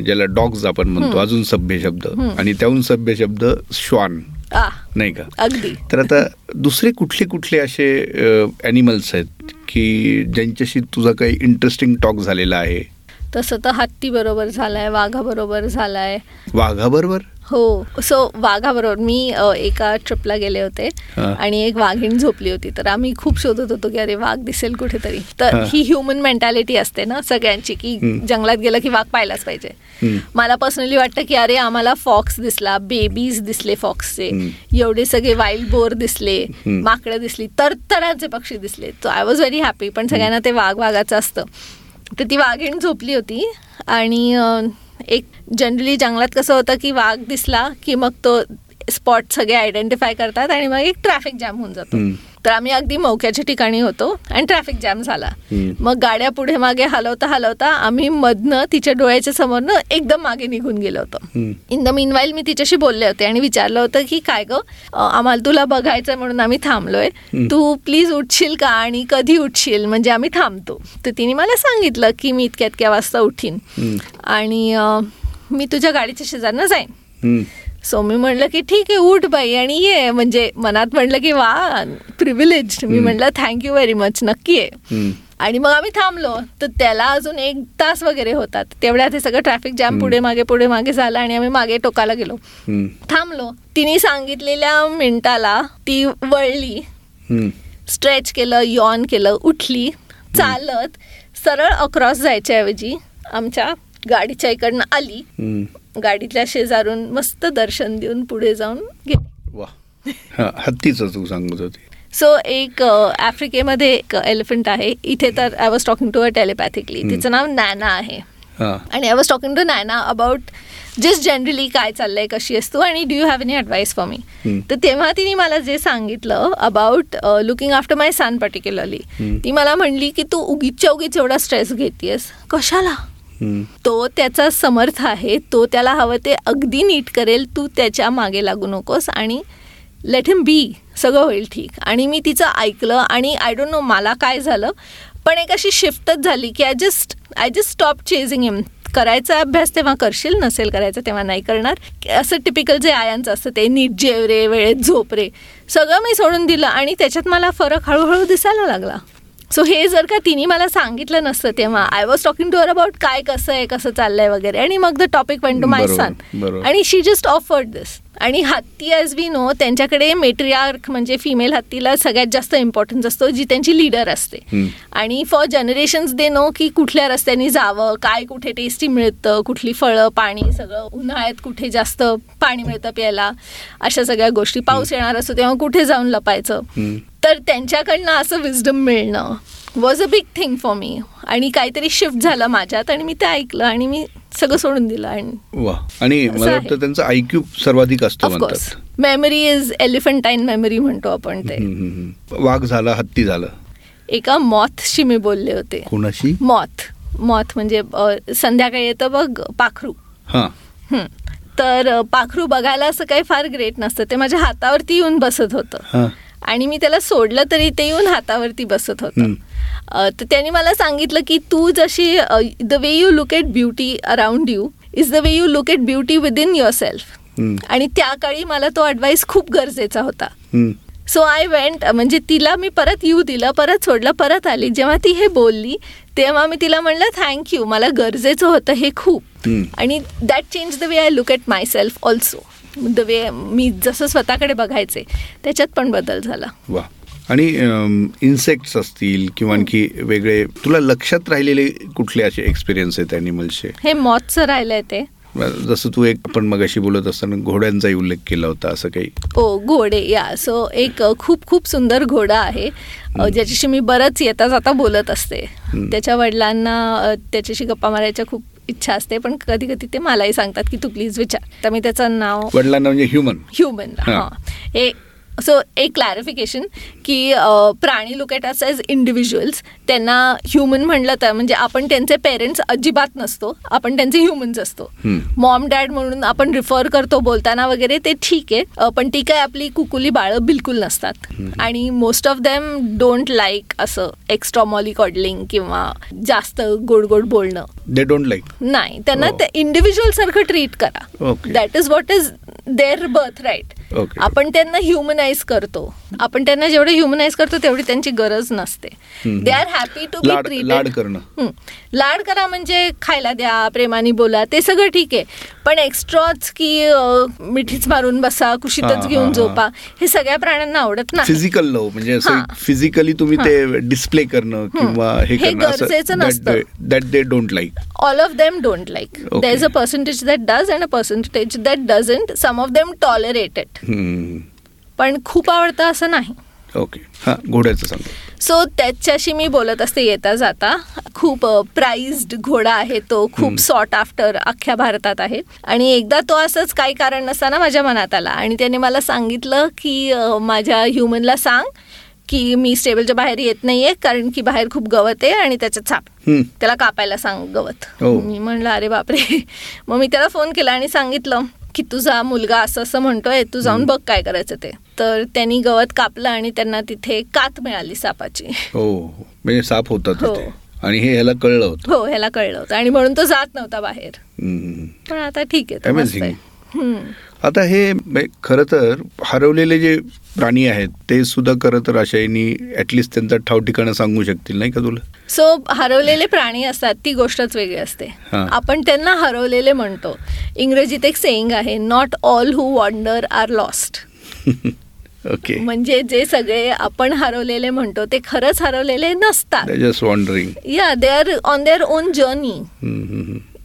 ज्याला डॉग्स आपण म्हणतो अजून सभ्य शब्द. आणि त्याहून सभ्य शब्द श्वान. नाही का? अगदी. तर आता दुसरे कुठले कुठले असे ॲनिमल्स आहेत की ज्यांच्याशी तुझा काही इंटरेस्टिंग टॉक झालेला आहे? तसं तर हत्ती बरोबर झालाय वाघाबरोबर झालाय वाघाबरोबर हो सो वाघाबरोबर मी अ, एका ट्रिपला गेले होते. आणि एक वाघीण झोपली होती तर आम्ही खूप शोधत होतो की अरे वाघ दिसेल कुठेतरी तर हा. ह्युमन मेंटॅलिटी असते ना सगळ्यांची की. जंगलात गेलं की वाघ पाहायलाच पाहिजे. मला पर्सनली वाटतं की अरे आम्हाला फॉक्स दिसला बेबीज दिसले फॉक्सचे. एवढे सगळे वाईल्ड बोर दिसले. माकडं दिसली तर तरांचे पक्षी दिसले तो आय वॉज व्हेरी हॅपी पण सगळ्यांना ते वाघ वाघाचं असतं तर ती वाघीण झोपली होती. आणि एक जनरली जंगलात कसं होतं की वाघ दिसला की मग तो स्पॉट सगळे आयडेंटिफाय करतात आणि मग एक ट्रॅफिक जॅम होऊन जातो. तर आम्ही अगदी मौक्याच्या ठिकाणी होतो आणि ट्रॅफिक जॅम झाला. मग गाड्या पुढे मागे हलवता हलवता आम्ही मधनं तिच्या डोळ्याच्या समोरनं एकदम मागे निघून गेलो होतो. इन द मीनवाईल मी तिच्याशी बोलले होते आणि विचारलं होतं की काय ग आम्हाला तुला बघायचं म्हणून आम्ही थांबलोय. तू प्लीज उठशील का आणि कधी उठशील म्हणजे आम्ही थांबतो तर तिने मला सांगितलं की मी इतक्या इतक्या वाजता उठीन. आणि मी तुझ्या गाडीच्या शेजारनं जाईन. सो मी म्हणलं की ठीक आहे उठ बाई आणि ये म्हणजे मनात म्हटलं की वा प्रिव्हिलेज मी. म्हटलं थँक्यू व्हेरी मच नक्की आहे. आणि मग आम्ही थांबलो तर त्याला अजून एक तास वगैरे होतात तेवढ्यात हे सगळं ट्रॅफिक जॅम. पुढे मागे पुढे मागे झालं आणि आम्ही मागे टोकाला गेलो. थांबलो तिने सांगितलेल्या मिनिटाला ती वळली. स्ट्रेच केलं यॉन केलं उठली चालत सरळ अक्रॉस जायच्याऐवजी आमच्या गाडीच्या इकडनं आली. गाडीतल्या शेजारून मस्त दर्शन देऊन पुढे जाऊन गेली. वा. हा हत्तीचं तू सांगत होती. सो एक अ, आफ्रिकेमध्ये एक एलिफंट आहे. इथे तर I was talking to a telepathically. तिचं नाव नॅना आहे. हा. आणि I was talking to Nana about just generally काय चाललंय कशी असतो आणि do you have any advice for me. तर तेव्हा तिने मला जे सांगितलं about looking after my son particularly. ती मला म्हणली की तू उगीच्या उगीच एवढा स्ट्रेस घेतेस कशाला. तो त्याचा समर्थ आहे तो त्याला हवं ते अगदी नीट करेल तू त्याच्यामागे लागू नकोस आणि लेट हिम बी सगळं होईल ठीक. आणि मी तिचं ऐकलं आणि आय डोंट नो मला काय झालं पण एक अशी शिफ्टच झाली की I just I just stop chasing him करायचा अभ्यास तेव्हा करशील नसेल करायचं तेव्हा नाही करणार. असं टिपिकल जे आयांचं असतं ते नीट जेव रे वेळेत झोप रे सगळं मी सोडून दिलं आणि त्याच्यात मला फरक हळूहळू दिसायला लागला. सो हे जर का तिने मला सांगितलं नसतं तेव्हा I was talking to uh about काय कसं आहे कसं चाललंय वगैरे. आणि मग the topic went to my son. आणि शी जस्ट ऑफर्ड दिस आणि हत्ती ॲज वी नो त्यांच्याकडे मेट्रियार्क म्हणजे फिमेल हत्तीला सगळ्यात जास्त इम्पॉर्टन्स असतो जी त्यांची लीडर असते. आणि फॉर जनरेशन्स दे नो की कुठल्या रस्त्याने जावं काय कुठे टेस्टी मिळतं कुठली फळं पाणी सगळं उन्हाळ्यात कुठे जास्त पाणी मिळतं प्यायला अशा सगळ्या गोष्टी. पाऊस येणार असतो तेव्हा कुठे जाऊन लपायचं. तर त्यांच्याकडनं असं विजडम मिळणं. Was a big thing for me आणि काहीतरी शिफ्ट झालं माझ्यात आणि मी ते ऐकलं आणि मी सगळं सोडून दिलं. आणि वा. आणि मला. वाटतं त्यांचा आयक्यू सर्वाधिक असतो of course memory is elephantine memory म्हणतो आपण ते. वाघ झाला हत्ती झालं. एका मॉथशी मी बोलले होते. कोणाशी? मॉथ मॉथ म्हणजे संध्याकाळी येतं बघ पाखरू. तर पाखरू बघायला असं काही फार ग्रेट नसतं. ते माझ्या हातावरती येऊन बसत होतं. आणि मी त्याला सोडलं तरी ते येऊन हातावरती बसत होतं. तर त्यांनी मला सांगितलं की तू जशी the way you look at beauty around you is the way you look at beauty within yourself. आणि त्या काळी मला तो ॲडवाईस खूप गरजेचा होता. सो आय वेंट म्हणजे तिला मी परत येऊ दिलं परत सोडलं परत आली. जेव्हा ती हे बोलली तेव्हा मी तिला म्हणलं थँक्यू मला गरजेचं होतं हे खूप. आणि that change the way I look at myself also the way मी जसं स्वतःकडे बघायचे त्याच्यात पण बदल झाला. वा. आणि इन्सेक्ट्स असतील किंवा आणखी वेगळे तुला लक्षात राहिलेले कुठले असे एक्सपिरियन्स आहेत ॲनिमल्सचे हे मॉथचं राहिलंय ते. जसं तू एक आपण मगाशी बोलत असताना घोड्यांचाही उल्लेख केला होता असं काही? ओ घोडे या. सो एक खूप खूप सुंदर घोडा आहे. ज्याच्याशी मी बरंच येता जाता बोलत असते. हं. त्याच्या वडिलांना त्याच्याशी गप्पा मारायच्या खूप इच्छा असते पण कधी कधी ते मलाही सांगतात की तू प्लीज विचार. तर मी त्याचं नाव वडिलांना म्हणजे ह्युमन ह्युमन हा. सो एक क्लॅरिफिकेशन की प्राणी look at us as individuals त्यांना ह्युमन म्हणलं तर म्हणजे आपण त्यांचे पेरेंट्स अजिबात नसतो. आपण त्यांचे ह्युमन्स असतो. मॉम डॅड म्हणून आपण रिफर करतो बोलताना वगैरे ते ठीक आहे. पण ती काय आपली कुकुली बाळं बिलकुल नसतात. आणि most of them don't like असं एक्स्ट्रा मॉली कॉडलिंग किंवा जास्त गोड गोड बोलणं. दे डोंट लाईक नाही. त्यांना हो. ते इंडिव्हिज्युअल सारखं ट्रीट करा. That is what is their birthright. आपण त्यांना ह्युमनाइज करतो. आपण त्यांना जेवढं ह्युमनाइज करतो तेवढी त्यांची गरज नसते. They are happy to be treated लाड करणं. लाड करा म्हणजे खायला द्या प्रेमाने बोला ते सगळं ठीक आहे. पण एक्स्ट्राच की अं, मिठीच मारून बसा कुशीतच घेऊन. झोपा हे सगळ्या प्राण्यांना आवडत नाही. फिजिकल लव म्हणजे. फिजिकली तुम्ही ते डिस्प्ले करणं किंवा हे गरजेचं नसतं. That they don't like of them don't like. Okay. there's a percentage that does and a percentage that doesn't. Some of them tolerate it. पण खूप आवडतं असं नाही. ओके. हां घोड्याचं सांगा. सो त्याच्याशी मी बोलत असते येता जाता. खूप प्राइज्ड घोडा आहे तो. खूप सॉट आफ्टर अख्ख्या भारतात आहे. आणि एकदा तो असंच काही कारण नसताना माझ्या मनात आला. आणि त्याने मला सांगितलं की माझ्या ह्युमनला सांग की मी स्टेबलच्या बाहेर येत नाहीये कारण की बाहेर खूप गवत आहे आणि त्याचं छाप. त्याला कापायला सांग गवत. हो. मी म्हणलं अरे बापरे. मग मी त्याला फोन केला आणि सांगितलं की तुझा मुलगा असं असं म्हणतोय तू जाऊन बघ काय करायचं ते. तर त्यांनी गवत कापलं आणि त्यांना तिथे कात मिळाली सापाची. हो म्हणजे साप होता हो. आणि हे ह्याला कळलं होतं. हो ह्याला कळलं होतं. आणि म्हणून तो जात नव्हता बाहेर. पण आता ठीक आहे. आता हे खरं तर हरवलेले जे प्राणी आहेत ते सुद्धा खरं तर आशाईनी ॲटलिस्ट त्यांचा ठाव ठिकाणं सांगू शकतील नाही का तुला? सो हरवलेले प्राणी असतात ती गोष्टच वेगळी असते. आपण त्यांना हरवलेले म्हणतो. इंग्रजीत एक सेईंग आहे not all who wander are lost okay म्हणजे जे सगळे आपण हरवलेले म्हणतो ते खरंच हरवलेले नसतात. जस्ट वॉन्डरिंग या they are on their own journey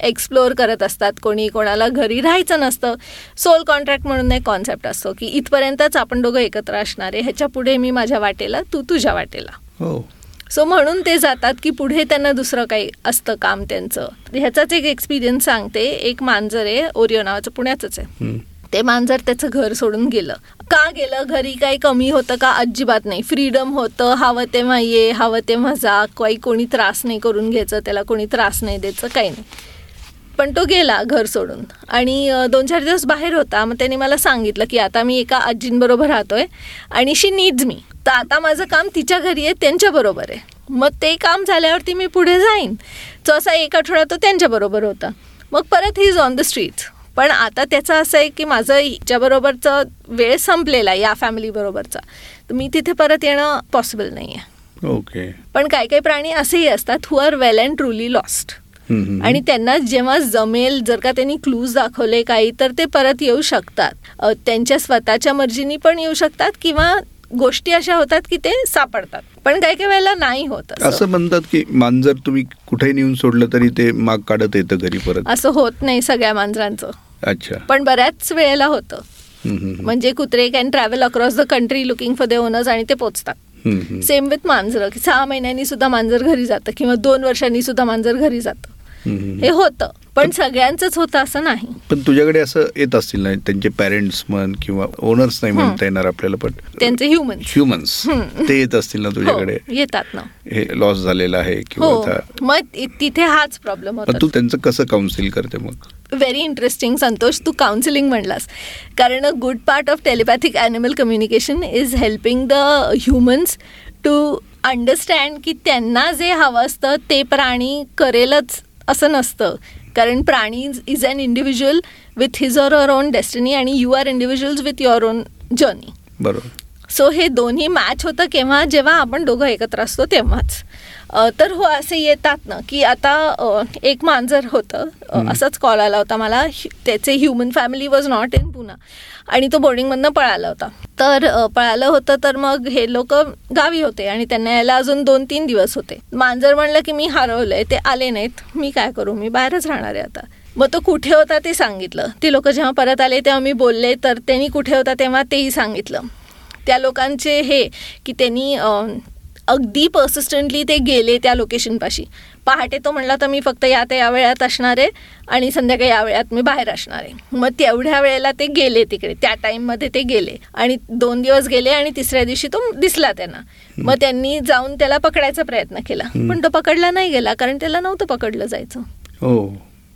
explore करत असतात. कोणी कोणाला घरी राहायचं नसतं. सोल कॉन्ट्रॅक्ट म्हणून एक कॉन्सेप्ट असतो की इथपर्यंतच आपण दोघं एकत्र असणार आहे. ह्याच्या पुढे मी माझ्या वाटेला तू तुझ्या वाटेला. हो. सो म्हणून ते जातात की पुढे त्यांना दुसरं काही असतं काम त्यांचं. ह्याचाच एक एक्सपिरियन्स सांगते. एक मांजर आहे ओरिओ नावाचं पुण्याचंच आहे. ते मांजर त्याचं घर सोडून गेलं. का गेलं? घरी काही कमी होतं का? अजिबात नाही. फ्रीडम होतं. हवं तेव्हा ये हवं तेव्हा जा. काही कोणी त्रास नाही करून घ्यायचं. त्याला कोणी त्रास नाही द्यायचं. काही नाही. पण तो गेला घर सोडून. आणि दोन चार दिवस बाहेर होता. मग त्याने मला सांगितलं की आता मी एका आजींबरोबर राहतोय आणि शी नीड्स मी. तर आता माझं काम तिच्या घरी आहे त्यांच्याबरोबर आहे. मग ते काम झाल्यावरती मी पुढे जाईन. तो असा एक आठवडा तो त्यांच्याबरोबर होता. मग परत he is on the streets पण आता त्याचं असं आहे की माझं हिच्याबरोबरचं वेळ संपलेला आहे या फॅमिलीबरोबरचा तर मी तिथे परत येणं पॉसिबल नाही आहे ओके पण काही काही प्राणी असेही असतात who are well and truly lost. आणि त्यांना जेव्हा जमेल जर का त्यांनी क्लूज दाखवले काही तर ते परत येऊ शकतात. त्यांच्या स्वतःच्या मर्जीनी पण येऊ शकतात किंवा गोष्टी अशा होतात की ते सापडतात. पण काही काही वेळेला नाही होत असं. म्हणतात की मांजर तुम्ही कुठेही नेऊन सोडलं तरी ते माग काढत येतं घरी परत. असं होत नाही सगळ्या मांजरांचं. अच्छा. पण बऱ्याच वेळेला होतं. म्हणजे कुत्रे can travel across the country looking for the owners आणि ते पोचतात. सेम विथ मांजरं. की सहा महिन्यांनी सुद्धा मांजर घरी जातं किंवा दोन वर्षांनी सुद्धा मांजर घरी जातं. हे होतं. पण सगळ्यांचंच होतं असं नाही. पण तुझ्याकडे असं येत असतील ना त्यांचे पॅरेंट्स म्हण किंवा ओनर्स नाही म्हणता येणार आपल्याला पण त्यांचे ह्युमन ह्युमन्स ते येत असतील ना तुझ्याकडे? हो, येतात ना. हे लॉस झालेलं आहे किंवा हो. मग तिथे हाच प्रॉब्लेम होता तू त्यांचं कसं काउन्सिल करते मग? व्हेरी इंटरेस्टिंग संतोष तू काउन्सिलिंग म्हणलास. कारण a good part of telepathic animal communication is helping the humans to understand की त्यांना जे हवं असतं ते प्राणी करेलच असं नसतं. कारण प्राणी is an individual with his or her own destiny आणि you are individuals with your own journey बरोबर. सो हे दोन्ही मॅच होतं केव्हा? जेव्हा आपण दोघं एकत्र असतो तेव्हाच. तर हो असे येतात ना की आता एक मांजर होतं असाच कॉल आला होता मला. त्याचे human family was not in Pune आणि तो बोर्डिंगमधनं पळाला होता. तर पळालं होतं तर मग हे लोक गावी होते आणि त्यांना यायला अजून दोन तीन दिवस होते. मांजर म्हणलं की मी हरवलंय ते आले नाहीत. मी काय करू? मी बाहेरच राहणार आहे आता. मग तो कुठे होता ते सांगितलं. ती लोक जेव्हा परत आले तेव्हा मी बोलले तर त्यांनी कुठे होता तेव्हा तेही सांगितलं. त्या लोकांचे हे की त्यांनी अगदी पर्सिस्टंटली ते गेले त्या लोकेशनपाशी पहाटे तो म्हणला तर मी फक्त या त्या या वेळात असणार आहे आणि संध्याकाळी या वेळात मी बाहेर असणार आहे. मग तेवढ्या वेळेला ते गेले तिकडे. त्या टाईममध्ये ते गेले. आणि दोन दिवस गेले आणि तिसऱ्या दिवशी तो दिसला त्यांना. मग त्यांनी जाऊन त्याला पकडायचा प्रयत्न केला. पण तो पकडला नाही गेला कारण त्याला नव्हतं पकडलं जायचं. हो.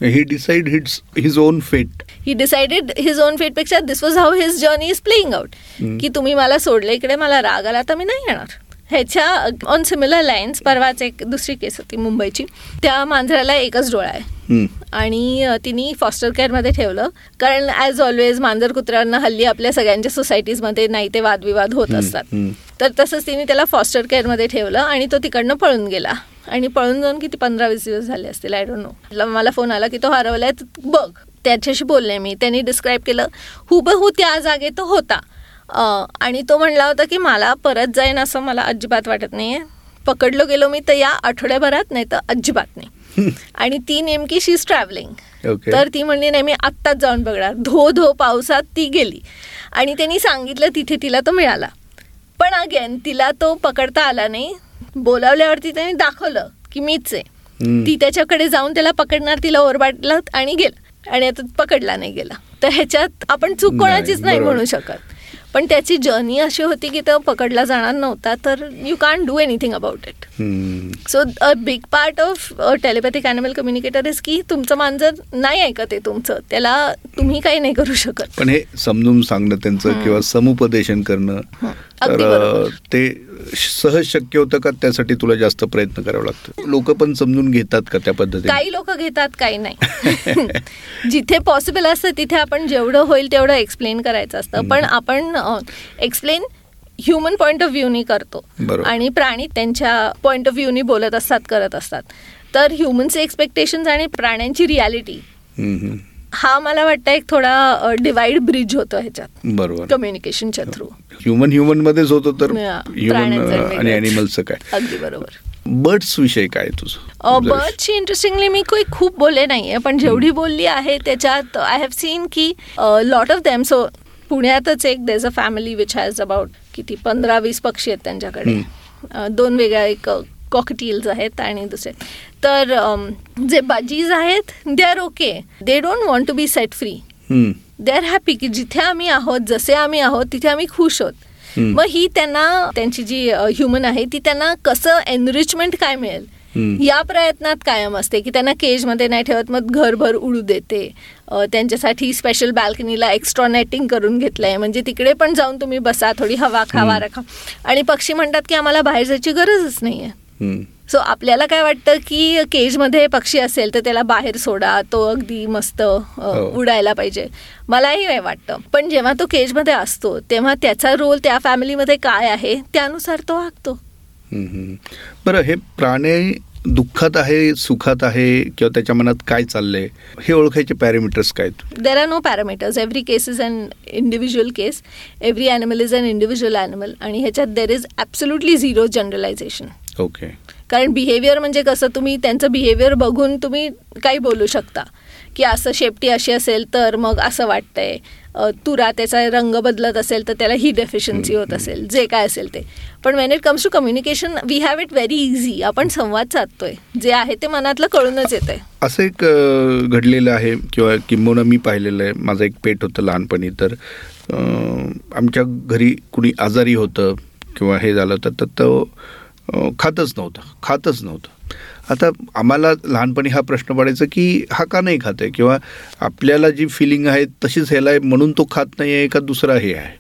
He decide hits his own fate he decided his own फेटपेक्षा this was how his journey is playing out hmm. की तुम्ही मला सोडलं इकडे मला राग आला तर मी नाही येणार. ह्याच्या ऑन सिमिलर लाईन्स परवाच एक दुसरी केस होती मुंबईची. त्या मांजराला एकच डोळा आहे. आणि तिने फॉस्टर केअरमध्ये ठेवलं. कारण ॲज ऑलवेज मांजर कुत्र्यांना हल्ली आपल्या सगळ्यांच्या सोसायटीजमध्ये नाही ते वादविवाद होत असतात. तर तसंच तिने त्याला फॉस्टर केअरमध्ये ठेवलं आणि तो तिकडनं पळून गेला. आणि पळून जाऊन किती पंधरा वीस दिवस झाले असतील आय डोंट नो मला फोन आला की तो हरवलाय बघ. त्याच्याशी बोलले मी. त्यांनी डिस्क्राईब केलं. हुबहू त्या जागेत तो होता. आणि तो म्हणला होता की मला परत जाईन असं मला अजिबात वाटत नाही आहे पकडलो गेलो मी तर या आठवड्याभरात नाही तर अजिबात नाही. आणि ती नेमकी शी इज ट्रॅव्हलिंग तर ती म्हणली नाही मी आत्ताच जाऊन बघणार. धो धो पावसात ती गेली. आणि त्यांनी सांगितलं तिथे तिला तो मिळाला. पण अगेन तिला तो पकडता आला नाही. बोलावल्यावरती त्यांनी दाखवलं की मीच आहे. ती त्याच्याकडे जाऊन त्याला पकडणार तिला ओरबाटलं आणि गेला. आणि आता पकडला नाही गेला. तर ह्याच्यात आपण चूक कोणाचीच नाही. म्हणू शकत. पण त्याची जर्नी अशी होती की तो पकडला जाणार नव्हता तर you can do anything about it so a big part of telepathic animal communicator is की तुमचं मांजर नाही ऐकत आहे तुमचं त्याला तुम्ही काही नाही करू शकत. पण हे समजून सांगणं त्यांचं किंवा समुपदेशन करणं तर ते सहज शक्य होतं का? त्यासाठी तुला जास्त प्रयत्न करावे लागतं लोक पण समजून घेतात का त्या पद्धतीने? काही लोक घेतात काही नाही. जिथे पॉसिबल असतं तिथे आपण जेवढं होईल तेवढं एक्सप्लेन करायचं असतं. पण आपण एक्सप्लेन ह्युमन पॉईंट ऑफ व्ह्यूनी करतो. आणि प्राणी त्यांच्या पॉईंट ऑफ व्ह्यूनी बोलत असतात करत असतात. तर ह्युमनचे एक्सपेक्टेशन्स आणि प्राण्यांची रियालिटी. हा मला वाटतं एक थोडा डिवाइड ब्रिज होतो ह्याच्यात. बरोबर. कम्युनिकेशनच्या थ्रू ह्युमन ह्युमन मध्येच होतं तर ह्युमन आणि वेगळंच. अॅनिमल्सचं काय? अगदी बरोबर. बर्ड्स विषय काय तुझं? बर्डची इंटरेस्टिंगली मी काही खूप बोलले नाहीये पण जेवढी बोलली आहे त्याच्यात आय हॅव सीन की लॉट ऑफ दॅम सो पुण्यातच एक there's a family which has about किती पंधरा वीस पक्षी आहेत त्यांच्याकडे. दोन वेगळ्या एक कॉकटील्स आहेत आणि दुसरे. तर जे बाजीज आहेत they are okay they don't want to be set free they are happy की जिथे आम्ही आहोत जसे आम्ही आहोत तिथे आम्ही खुश आहोत. मग ही त्यांना त्यांची जी ह्युमन आहे ती त्यांना कसं एनरिचमेंट काय मिळेल. या प्रयत्नात कायम असते की त्यांना केजमध्ये नाही ठेवत मग घरभर उडू देते. त्यांच्यासाठी स्पेशल बाल्कनीला एक्स्ट्रा नेटिंग करून घेतलंय. म्हणजे तिकडे पण जाऊन तुम्ही बसा थोडी हवा खा वारा खा आणि पक्षी म्हणतात की आम्हाला बाहेर जायची गरजच नाहीये. हम्म. सो आपल्याला काय वाटतं की केजमध्ये पक्षी असेल तर त्याला बाहेर सोडा तो अगदी मस्त हो. उडायला पाहिजे. मलाही हे वाटतं. पण जेव्हा तो केजमध्ये असतो तेव्हा त्याचा रोल त्या फॅमिलीमध्ये काय आहे त्यानुसार तो वागतो. बरं हे प्राणी दुःखात आहे सुखात आहे किंवा त्याच्या मनात काय चाललंय? हे ओळखायचे पॅरामीटर्स काय? There are no parameters every case is an individual case every animal is an individual animal आणि ह्याच्यात there is absolutely zero generalisation okay. कारण बिहेवियर म्हणजे कसं तुम्ही त्यांचं बिहेवियर बघून तुम्ही काही बोलू शकता. की असं शेपटी अशी असेल तर मग असं वाटतंय. तुरा त्याचा रंग बदलत असेल तर त्याला ही डेफिशियन्सी होत असेल. जे काय असेल ते. पण when it comes to communication we have it very easy आपण संवाद साधतोय. जे आहे ते मनातलं कळूनच येतंय. असं एक घडलेलं आहे किंवा किंबहुना मी पाहिलेलं आहे. माझं एक पेट होतं लहानपणी. तर आमच्या घरी कुणी आजारी होतं किंवा हे झालं तर तर तो खातच नव्हता खातच नव्हतं. आता आम्हाला लहानपणी हा प्रश्न पडायचा की हा का नाही खात आहे किंवा आपल्याला जी फिलिंग आहे तशीच ह्याला आहे म्हणून तो खात नाही आहे का दुसरा हे आहे?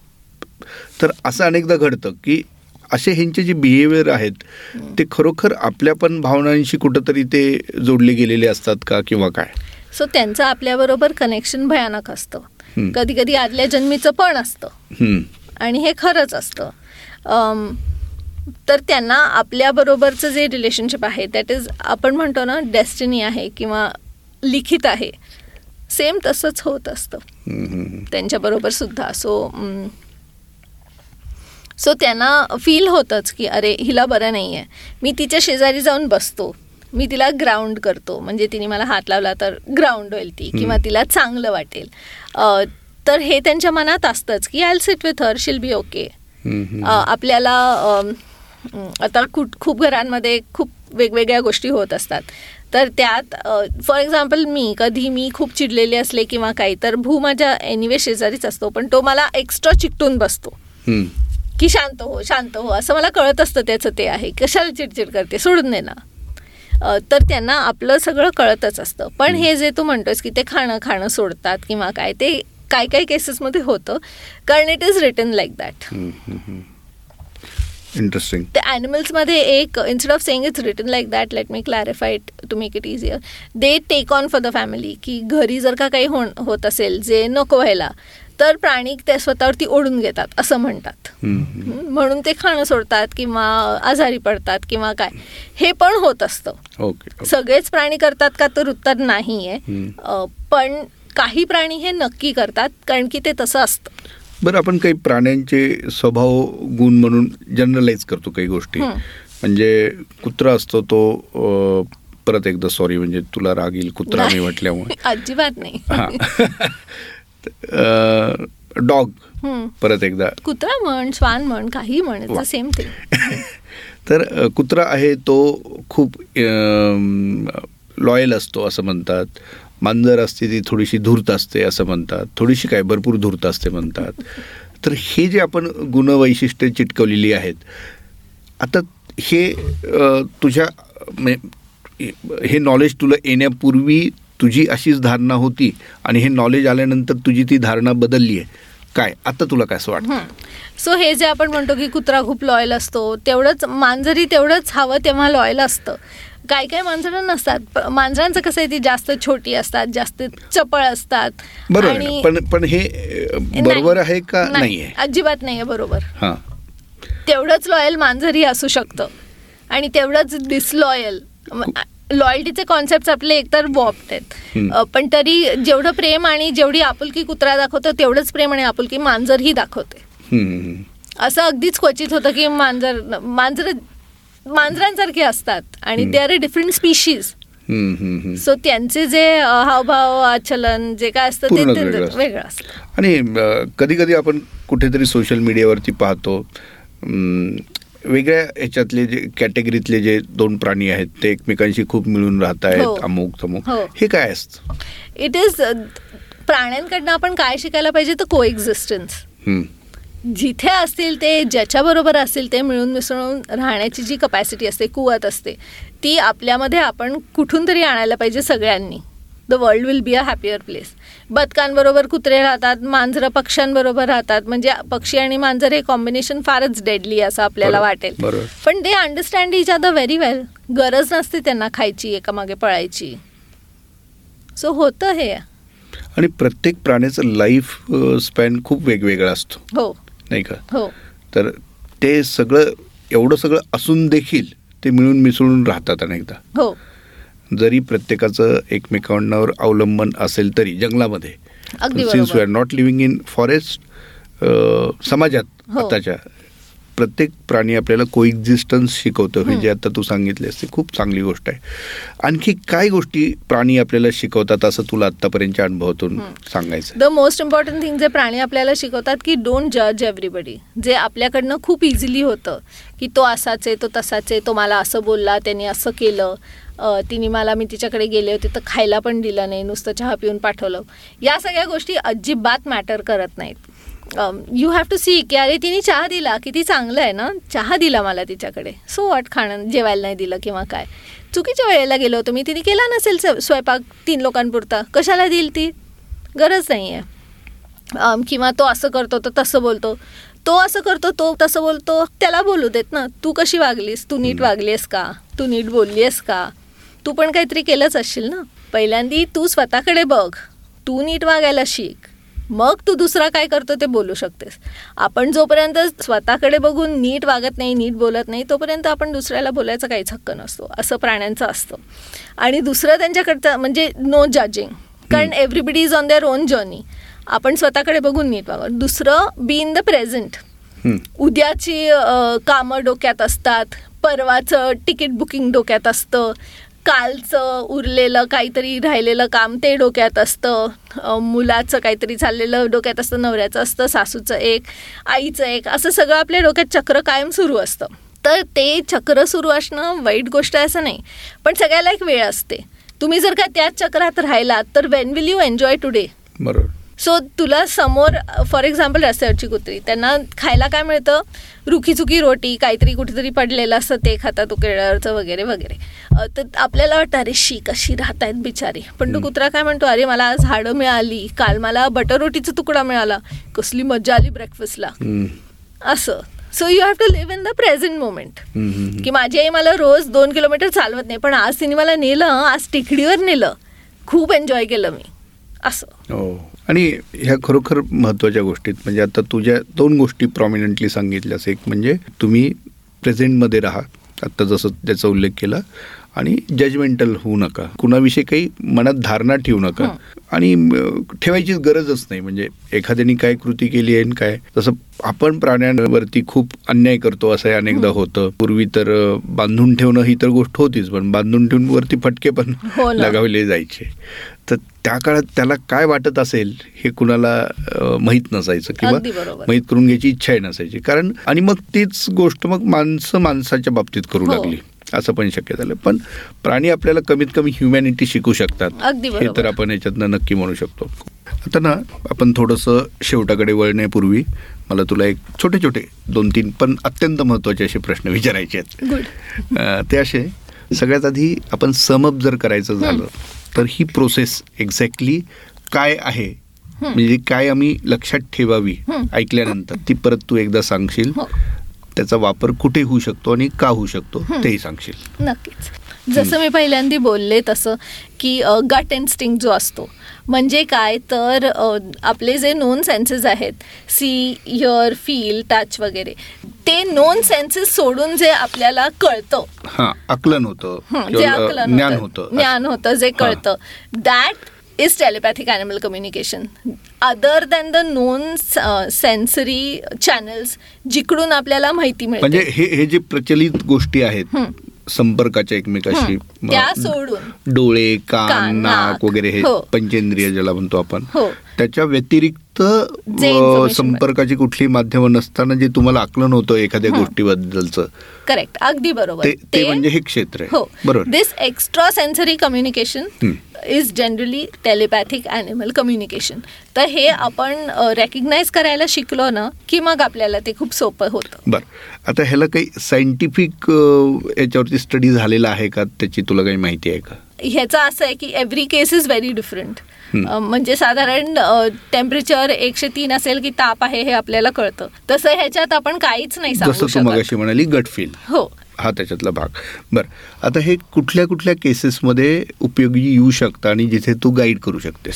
तर असं अनेकदा घडतं की असे ह्यांचे जे बिहेवियर आहेत ते खरोखर आपल्या पण भावनांशी कुठंतरी ते जोडले गेलेले असतात का किंवा काय? सो त्यांचं आपल्याबरोबर कनेक्शन भयानक असतं. कधी कधी आदल्या जन्मीचं पण असतं. आणि हे खरंच असतं. तर त्यांना आपल्याबरोबरचं जे रिलेशनशिप आहे दॅट इज आपण म्हणतो ना डेस्टिनी आहे किंवा लिखित आहे सेम तसंच होत असतं. हम्म, त्यांच्याबरोबर सुद्धा. सो सो त्यांना फील होतंच की अरे हिला बरं नाही आहे मी तिच्या शेजारी जाऊन बसतो. मी तिला ग्राउंड करतो. म्हणजे तिने मला हात लावला तर ग्राउंड होईल ती किंवा तिला चांगलं वाटेल. तर हे त्यांच्या मनात असतंच की आय सिट विथ हर शिल बी ओके. आपल्याला आता कुठ खूप घरांमध्ये खूप वेगवेगळ्या गोष्टी होत असतात. तर त्यात फॉर एक्झाम्पल मी कधी मी खूप चिडलेली असले किंवा काही तर भू माझ्या एनिवे शेजारीच असतो पण तो मला एक्स्ट्रा चिकटून बसतो. की शांत हो शांत हो असं मला कळत असतं त्याचं ते आहे. कशाला चिडचिड करते? सोडून दे ना. तर त्यांना आपलं सगळं कळतच असतं. पण हे जे तू म्हणतोस की ते खाणं खाणं सोडतात किंवा काय ते काय काय केसेसमध्ये होतं. कारण it is written like that interesting ते ॲनिमल्समध्ये एक instead of saying it's written like that let me clarify it to make it easier they take on for the family की घरी जर का काही हो होत असेल जे नको व्हायला तर प्राणी ते स्वतःवरती ओढून घेतात असं म्हणतात. म्हणून ते खाणं सोडतात किंवा आजारी पडतात किंवा काय. हे पण होत असतं. सगळेच प्राणी करतात का तर उत्तर नाही आहे हम्म. पण काही प्राणी हे नक्की करतात कारण की ते तसं असतं. बरं आपण काही प्राण्यांचे स्वभाव गुण म्हणून जनरलाइज करतो काही गोष्टी. म्हणजे कुत्रा असतो तो परत एकदा सॉरी म्हणजे तुला राग येईल कुत्रा मी म्हटल्यामुळे. अजिबात नाही. डॉग. परत एकदा. कुत्रा म्हण श्वान म्हण काही म्हण. सेम थिंग तर कुत्रा आहे तो खूप लॉयल असतो असं म्हणतात. मांजर असते ती थोडीशी धूर्त असते असं म्हणतात. थोडीशी काय भरपूर धूर्त असते म्हणतात. तर हे जे आपण गुणवैशिष्ट्ये चिटकवलेली आहेत आता हे तुझ्या म्हणजे, हे नॉलेज तुला येण्यापूर्वी तुझी अशीच धारणा होती आणि हे नॉलेज आल्यानंतर तुझी ती धारणा बदलली आहे. काय? आता तुला काय असं वाटतं? सो हे जे आपण म्हणतो की कुत्रा खूप लॉयल असतो तेवढंच मांजरी तेवढंच हवं तेव्हा लॉयल असतं. काय काय मांजरं नसतात मांजरांचं कसं आहे ती जास्त छोटी असतात जास्त चपळ असतात. बरोबर ना? पण पण हे बरोबर आहे का नाही. अजिबात नाही आहे बरोबर. हां. तेवढंच लॉयल मांजरही असू शकतं. आणि तेवढंच डिसलॉयल लॉयल्टीचे कॉन्सेप्ट आपले एकतर वॉप्ट आहेत. पण तरी जेवढं प्रेम आणि जेवढी आपुलकी कुत्रा दाखवतो तेवढंच प्रेम आणि आपुलकी मांजरही दाखवते. असं अगदीच क्वचित होतं की मांजर मांजर मांजरांसारखे असतात आणि. ते आर डिफरंट स्पीशीज. सो त्यांचे जे अ, हावभाव आचलन जे काय असतं ते वेगळं असतं. आणि कधी कधी आपण कुठेतरी सोशल मीडियावरती पाहतो वेगळ्या ह्याच्यातले जे कॅटेगरीतले जे दोन प्राणी आहेत ते एकमेकांशी खूप मिळून राहत हो. आहेत अमुक तमुक हो. हे काय असतं इट इज प्राण्यांकडनं आपण काय शिकायला पाहिजे तर को एक्झिस्टन्स जिथे असतील ते ज्याच्याबरोबर असतील ते मिळून मिसळून राहण्याची जी कपॅसिटी असते कुवत असते ती आपल्यामध्ये आपण कुठून तरी आणायला पाहिजे सगळ्यांनी. The world will be a happier place बदकांबरोबर कुत्रे राहतात मांजरं पक्ष्यांबरोबर राहतात म्हणजे पक्षी आणि मांजर हे कॉम्बिनेशन फारच डेडली असं आपल्याला वाटेल. पण they understand each other very well गरज नसते त्यांना खायची एकामागे पळायची. सो होतं हे. आणि प्रत्येक प्राण्याचं लाईफ स्पॅन खूप वेगवेगळा असतो. हो. नाही का? हो. तर ते सगळं एवढं सगळं असून देखील ते मिळून मिसळून राहतात अनेकदा. हो. जरी प्रत्येकाचं एकमेकांवर अवलंबन असेल तरी जंगलामध्ये. Since we are not living in forest समाजात हो. आताच्या प्रत्येक प्राणी आपल्याला कोएक्झिस्टन्स शिकवतं. हे. जे आता तू सांगितलेस ते खूप चांगली गोष्ट आहे. आणखी काय गोष्टी प्राणी आपल्याला शिकवतात असं तुला आतापर्यंतच्या अनुभवातून. सांगायचं द मोस्ट इम्पॉर्टंट थिंग जे प्राणी आपल्याला शिकवतात की डोंट जज एव्हरीबडी जे आपल्याकडनं खूप इझिली होतं की तो असाच आहे तो तसाच आहे तो मला असं बोलला त्याने असं केलं तिने मला मी तिच्याकडे गेले होते तर खायला पण दिलं नाही नुसतं चहा पिऊन पाठवलं. या सगळ्या गोष्टी अजिबात मॅटर करत नाहीत. यू हॅव टू सी की अरे तिने चहा दिला किती चांगलं आहे ना? चहा दिला मला तिच्याकडे. सो वाट खाणं जेवायला नाही दिलं किंवा काय? चुकीच्या वेळेला गेलो होतो मी तिने केला नसेल स्व- स्वयंपाक तीन लोकांपुरता. कशाला देईल ती? गरज नाही आहे अम, किंवा तो असं करतो तर तसं बोलतो. तो असं करतो तो तसं बोलतो त्याला बोलू देत ना. तू कशी वागलीस? तू नीट वागलीस का? तू नीट बोललीस का? तू पण काहीतरी केलंच असशील ना? पहिल्यांदी तू स्वतःकडे बघ. तू नीट वागायला शिक. मग तू दुसरा काय करतो ते बोलू शकतेस. आपण जोपर्यंत स्वतःकडे बघून नीट वागत नाही नीट बोलत नाही तोपर्यंत आपण दुसऱ्याला बोलायचा काहीच हक्क नसतो. असं प्राण्यांचं असतं. आणि दुसरं त्यांच्याकडचं म्हणजे नो जजिंग कारण everybody is on their own journey आपण स्वतःकडे बघून नीट वागत दुसरं बी इन द प्रेझेंट. उद्याची कामं डोक्यात असतात. परवाचं तिकीट बुकिंग डोक्यात असतं. कालचं उरलेलं काहीतरी राहिलेलं काम ते डोक्यात असतं. मुलाचं काहीतरी चाललेलं डोक्यात असतं नवऱ्याचं असतं सासूचं एक आईचं एक असं सगळं आपल्या डोक्यात चक्र कायम सुरू असतं. तर ते चक्र सुरू असणं वाईट गोष्ट आहे असं नाही. पण सगळ्याला एक वेळ असते. तुम्ही जर का त्याच चक्रात राहिलात तर when will you enjoy today बरोबर. सो तुला समोर फॉर एक्झाम्पल रस्त्यावरची कुत्री त्यांना खायला काय मिळतं? रुखी चुकी रोटी काहीतरी कुठेतरी पडलेलं असतं ते खाता तू केळावरचं वगैरे. वगैरे तर आपल्याला वाटतं अरे शी कशी राहत आहेत बिचारी. पण तो. कुत्रा काय म्हणतो अरे मला आज हाडं मिळाली. काल मला बटर रोटीचा तुकडा मिळाला. कसली मजा आली ब्रेकफास्टला. असं. So you have to live in the present moment. की माझी आई मला रोज दोन किलोमीटर चालवत नाही पण आज तिने मला नेलं आज टेकडीवर नेलं. खूप एन्जॉय केलं मी. असं. हो. आणि ह्या खरोखर महत्त्वाच्या गोष्टीत म्हणजे आता तुझ्या दोन गोष्टी प्रॉमिनंटली सांगितल्यास एक म्हणजे तुम्ही प्रेझेंटमध्ये राहा. आत्ता जसं त्याचा उल्लेख केला आणि जजमेंटल होऊ नका. कुणाविषयी काही मनात धारणा ठेवू नका. आणि अं, ठेवायची गरजच नाही. म्हणजे एखाद्याने काय कृती केली आहे काय. तसं आपण प्राण्यांवरती खूप अन्याय करतो असं अनेकदा होतं. पूर्वी तर बांधून ठेवणं ही तर गोष्ट होतीच. पण बांधून ठेवून वरती फटके पण हो. लगावले जायचे. तर त्या काळात त्याला काय वाटत असेल हे कुणाला माहीत नसायचं. किंवा. माहीत करून घ्यायची इच्छाही नसायची. कारण आणि मग तीच गोष्ट मग माणसं माणसाच्या बाबतीत करू हो. लागली. असं पण शक्य झालं. पण प्राणी आपल्याला कमीत कमी ह्युमॅनिटी शिकू शकतात. हे. तर आपण याच्यातनं नक्की म्हणू शकतो. आता ना आपण थोडंसं शेवटाकडे वळण्यापूर्वी मला तुला एक छोटे छोटे दोन तीन पण अत्यंत महत्त्वाचे असे प्रश्न विचारायचे आहेत. ते असे सगळ्यात आधी आपण समअप जर करायचं झालं तर ही प्रोसेस एक्झॅक्टली काय आहे? म्हणजे काय आम्ही लक्षात ठेवावी. ऐकल्यानंतर? ती परत तू एकदा सांगशील. हो. त्याचा वापर कुठे होऊ शकतो आणि का होऊ शकतो तेही सांगशील. नक्कीच. जसं मी पहिल्यांदा बोलले तसं की गट इन्स्टिंग जो असतो म्हणजे काय? तर आपले जे नोन सेन्सेस आहेत सी हिअर फील टच वगैरे ते नोन सेन्सेस सोडून जे आपल्याला कळतं. आकलन होतं ज्ञान होतं. ज्ञान होतं जे. कळतं. That is telepathic animal communication other than the known sensory channels जिकडून आपल्याला माहिती म्हणजे मिळते हे हे जे प्रचलित गोष्टी आहेत. संपर्काच्या एकमेकाशी. त्या सोडून. डोळे कान नाक. वगैरे हे हो. पंचेंद्रिय ज्याला म्हणतो आपण हो. त्याच्या व्यतिरिक्त संपर्काची कुठली माध्यमं नसताना जे तुम्हाला आकलन होतं एखाद्या. गोष्टीबद्दलचं करेक्ट अगदी बरोबर. ते म्हणजे हे क्षेत्र आहे. हो. बरोबर. This extra sensory communication. Is generally telepathic animal communication तर हे आपण रेकग्नाईज करायला शिकलो ना की मग आपल्याला ते खूप सोपं होतं. बर. आता ह्याला काही सायंटिफिक याच्यावरती स्टडी झालेला आहे का? त्याची तुला काही माहिती आहे का? ह्याचं असं आहे की every case is very different. म्हणजे साधारण टेम्परेचर एकशे तीन असेल की ताप आहे हे आपल्याला कळतं. तसं ह्याच्यात आपण काहीच नाही सांगू शकत. म्हणाली गट फील हो. हा त्याच्यातला भाग. बर. आता हे कुठल्या कुठल्या केसेसमध्ये उपयोगी येऊ शकतं आणि जिथे तू गाईड करू शकतेस?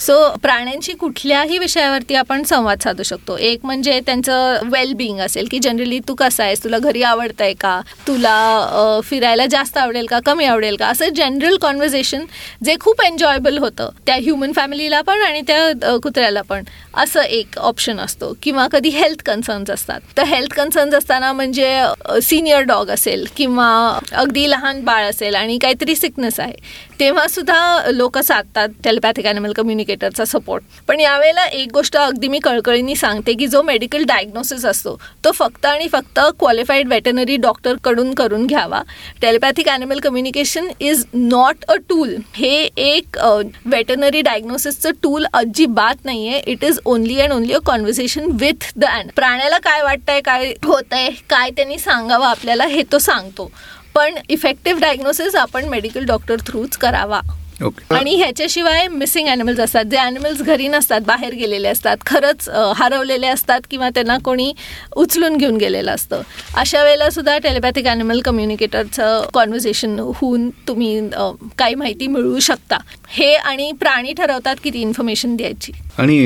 सो प्राण्यांशी कुठल्याही विषयावरती आपण संवाद साधू शकतो. एक म्हणजे त्यांचं वेलबिईंग असेल की जनरली तू कसा आहेस? तुला घरी आवडतंय का? तुला फिरायला जास्त आवडेल का? कमी आवडेल का? असं जनरल कॉन्व्हर्सेशन जे खूप एन्जॉयबल होतं. त्या ह्युमन फॅमिलीला पण आणि त्या कुत्र्याला पण. असं एक ऑप्शन असतो. किंवा कधी हेल्थ कन्सर्न्स असतात. तर हेल्थ कन्सर्न्स असताना म्हणजे सिनियर डॉग असेल किंवा अगदी लहान बाळ असेल आणि काहीतरी सिकनेस आहे तेव्हा सुद्धा लोक साधतात टेलिपॅथिक ॲनिमल कम्युनिकेटरचा सपोर्ट पण यावेळेला एक गोष्ट अगदी मी कळकळीने सांगते की जो मेडिकल डायग्नोसिस असतो तो फक्त आणि फक्त क्वालिफाईड व्हेटनरी डॉक्टरकडून करून घ्यावा. Telepathic animal communication is not a tool हे एक वेटनरी डायग्नोसिसचं टूल अजिबात नाही आहे it is only and only a conversation with the and प्राण्याला काय वाटतंय काय होतंय काय त्यांनी सांगावं आपल्याला हे तो सांगतो. पण इफेक्टिव्ह डायग्नोसिस आपण मेडिकल डॉक्टर थ्रूच करावा. ओके आणि ह्याच्याशिवाय मिसिंग ॲनिमल्स असतात. जे ॲनिमल्स घरी नसतात बाहेर गेलेले असतात खरंच हरवलेले असतात किंवा त्यांना कोणी उचलून घेऊन गेलेलं असतं. अशा वेळेला सुद्धा टेलिपॅथिक ॲनिमल कम्युनिकेटरचं कॉन्व्हर्सेशन होऊन तुम्ही काही माहिती मिळवू शकता. हे आणि प्राणी ठरवतात किती इन्फॉर्मेशन द्यायची. आणि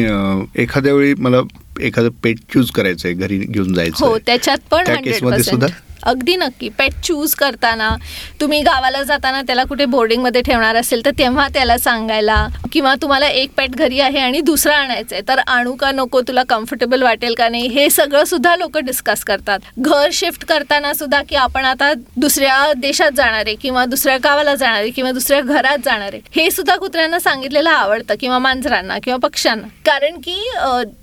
एखाद्या वेळी मला एखादं पेट चूज करायचं आहे घरी घेऊन जायचं हो. त्याच्यात पण हंड्रेड सुद्धा अगदी नक्की. पेट चूज करताना तुम्ही गावाला जाताना त्याला कुठे बोर्डिंगमध्ये ठेवणार असेल तर तेव्हा त्याला सांगायला किंवा तुम्हाला एक पेट घरी आहे आणि दुसरा आणायचं आहे तर आणू का नको तुला कम्फर्टेबल वाटेल का नाही हे सगळं सुद्धा लोक डिस्कस करतात. घर शिफ्ट करताना सुद्धा की आपण आता दुसऱ्या देशात जाणार आहे किंवा दुसऱ्या गावाला जाणार आहे किंवा दुसऱ्या घरात जाणार आहे हे सुद्धा कुत्र्यांना सांगितलेलं आवडतं किंवा मांजरांना किंवा पक्ष्यांना. कारण की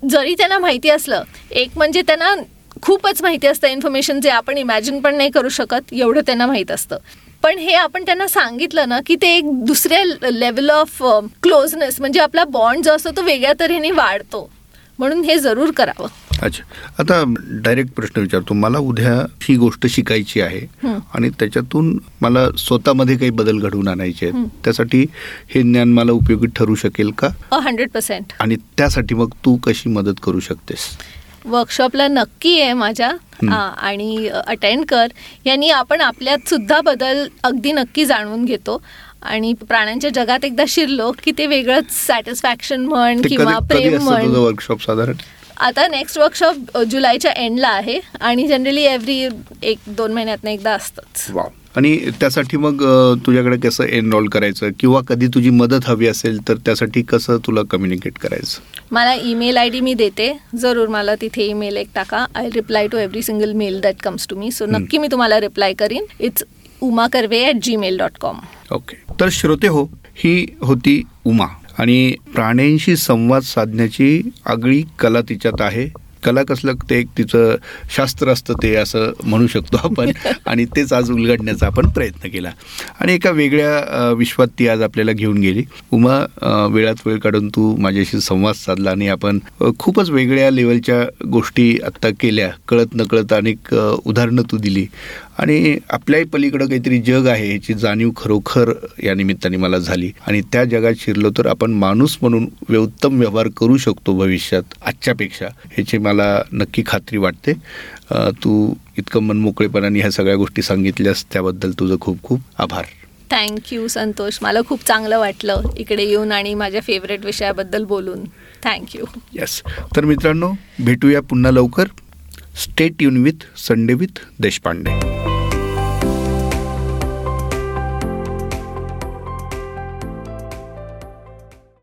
जरी त्यांना माहिती असलं एक म्हणजे त्यांना खूपच माहिती असतं. इन्फॉर्मेशन जे आपण इमॅजिन पण नाही करू शकत एवढं त्यांना माहीत असतं. पण हे आपण त्यांना सांगितलं ना की ते एक दुसऱ्या लेवल ऑफ क्लोजनेस म्हणजे आपला बॉन्ड जो असतो तो वेगळ्या तऱ्हेने वाढतो. म्हणून हे जरूर करावं. अच्छा. आता डायरेक्ट प्रश्न विचारतो. मला उद्या ही गोष्ट शिकायची आहे. आणि त्याच्यातून मला स्वतःमध्ये काही बदल घडवून आणायचे. आहेत. त्यासाठी हे ज्ञान मला उपयोगी ठरू शकेल का? हंड्रेड पर्सेंट आणि त्यासाठी मग तू कशी मदत करू शकतेस? वर्कशॉपला नक्की आहे माझ्या. आणि अटेंड कर. यांनी आपण आपल्यात सुद्धा बदल अगदी नक्की जाणून घेतो. आणि प्राण्यांच्या जगात एकदा शिरलो की ते वेगळंच सॅटिस्फॅक्शन म्हण किंवा प्रेम म्हण. वर्कशॉप साधारण? आता नेक्स्ट वर्कशॉप जुलैच्या एंडला आहे. आणि जनरली एव्हरी एक दोन महिन्यातनं एकदा असतंच. आणि त्यासाठी मग तुझ्याकडे कसं एनरोल करायचं? किंवा कधी तुझी मदत हवी असेल तर त्यासाठी कसं तुला कम्युनिकेट करायचं? मला ईमेल आय डी मी देते. जरूर मला तिथे ईमेल एक टाका. I reply to every single mail that comes to me so नक्की मी तुम्हाला रिप्लाय करीन. It's Uma Karve at Gmail dot com okay तर श्रोते हो ही होती उमा. आणि प्राण्यांशी संवाद साधण्याची आगळी कला तिच्यात आहे. कला कसलं ते एक तिचं शास्त्र असतं ते असं म्हणू शकतो आपण. आणि तेच आज उलगडण्याचा आपण प्रयत्न केला. आणि एका वेगळ्या विश्वात ती आज आपल्याला घेऊन गेली. उमा वेळात वेळ काढून तू माझ्याशी संवाद साधला आणि आपण खूपच वेगळ्या लेवलच्या गोष्टी आत्ता केल्या. कळत नकळत अनेक उदाहरणं तू दिली. आणि आपल्याही पलीकडं काहीतरी जग आहे ह्याची जाणीव खरोखर या निमित्ताने मला झाली. आणि त्या जगात शिरलो तर आपण माणूस म्हणून उत्तम व्यवहार करू शकतो भविष्यात आजच्यापेक्षा. ह्याची मला नक्की खात्री वाटते. तू इतकं मनमोकळेपणाने ह्या सगळ्या गोष्टी सांगितल्यास त्याबद्दल तुझं खूप खूप आभार. Thank you Santosh. मला खूप चांगलं वाटलं इकडे येऊन आणि माझ्या फेवरेट विषयाबद्दल बोलून. थँक्यू येस तर मित्रांनो भेटूया पुन्हा लवकर. स्टेट युन विथ संडे विथ देशपांडे.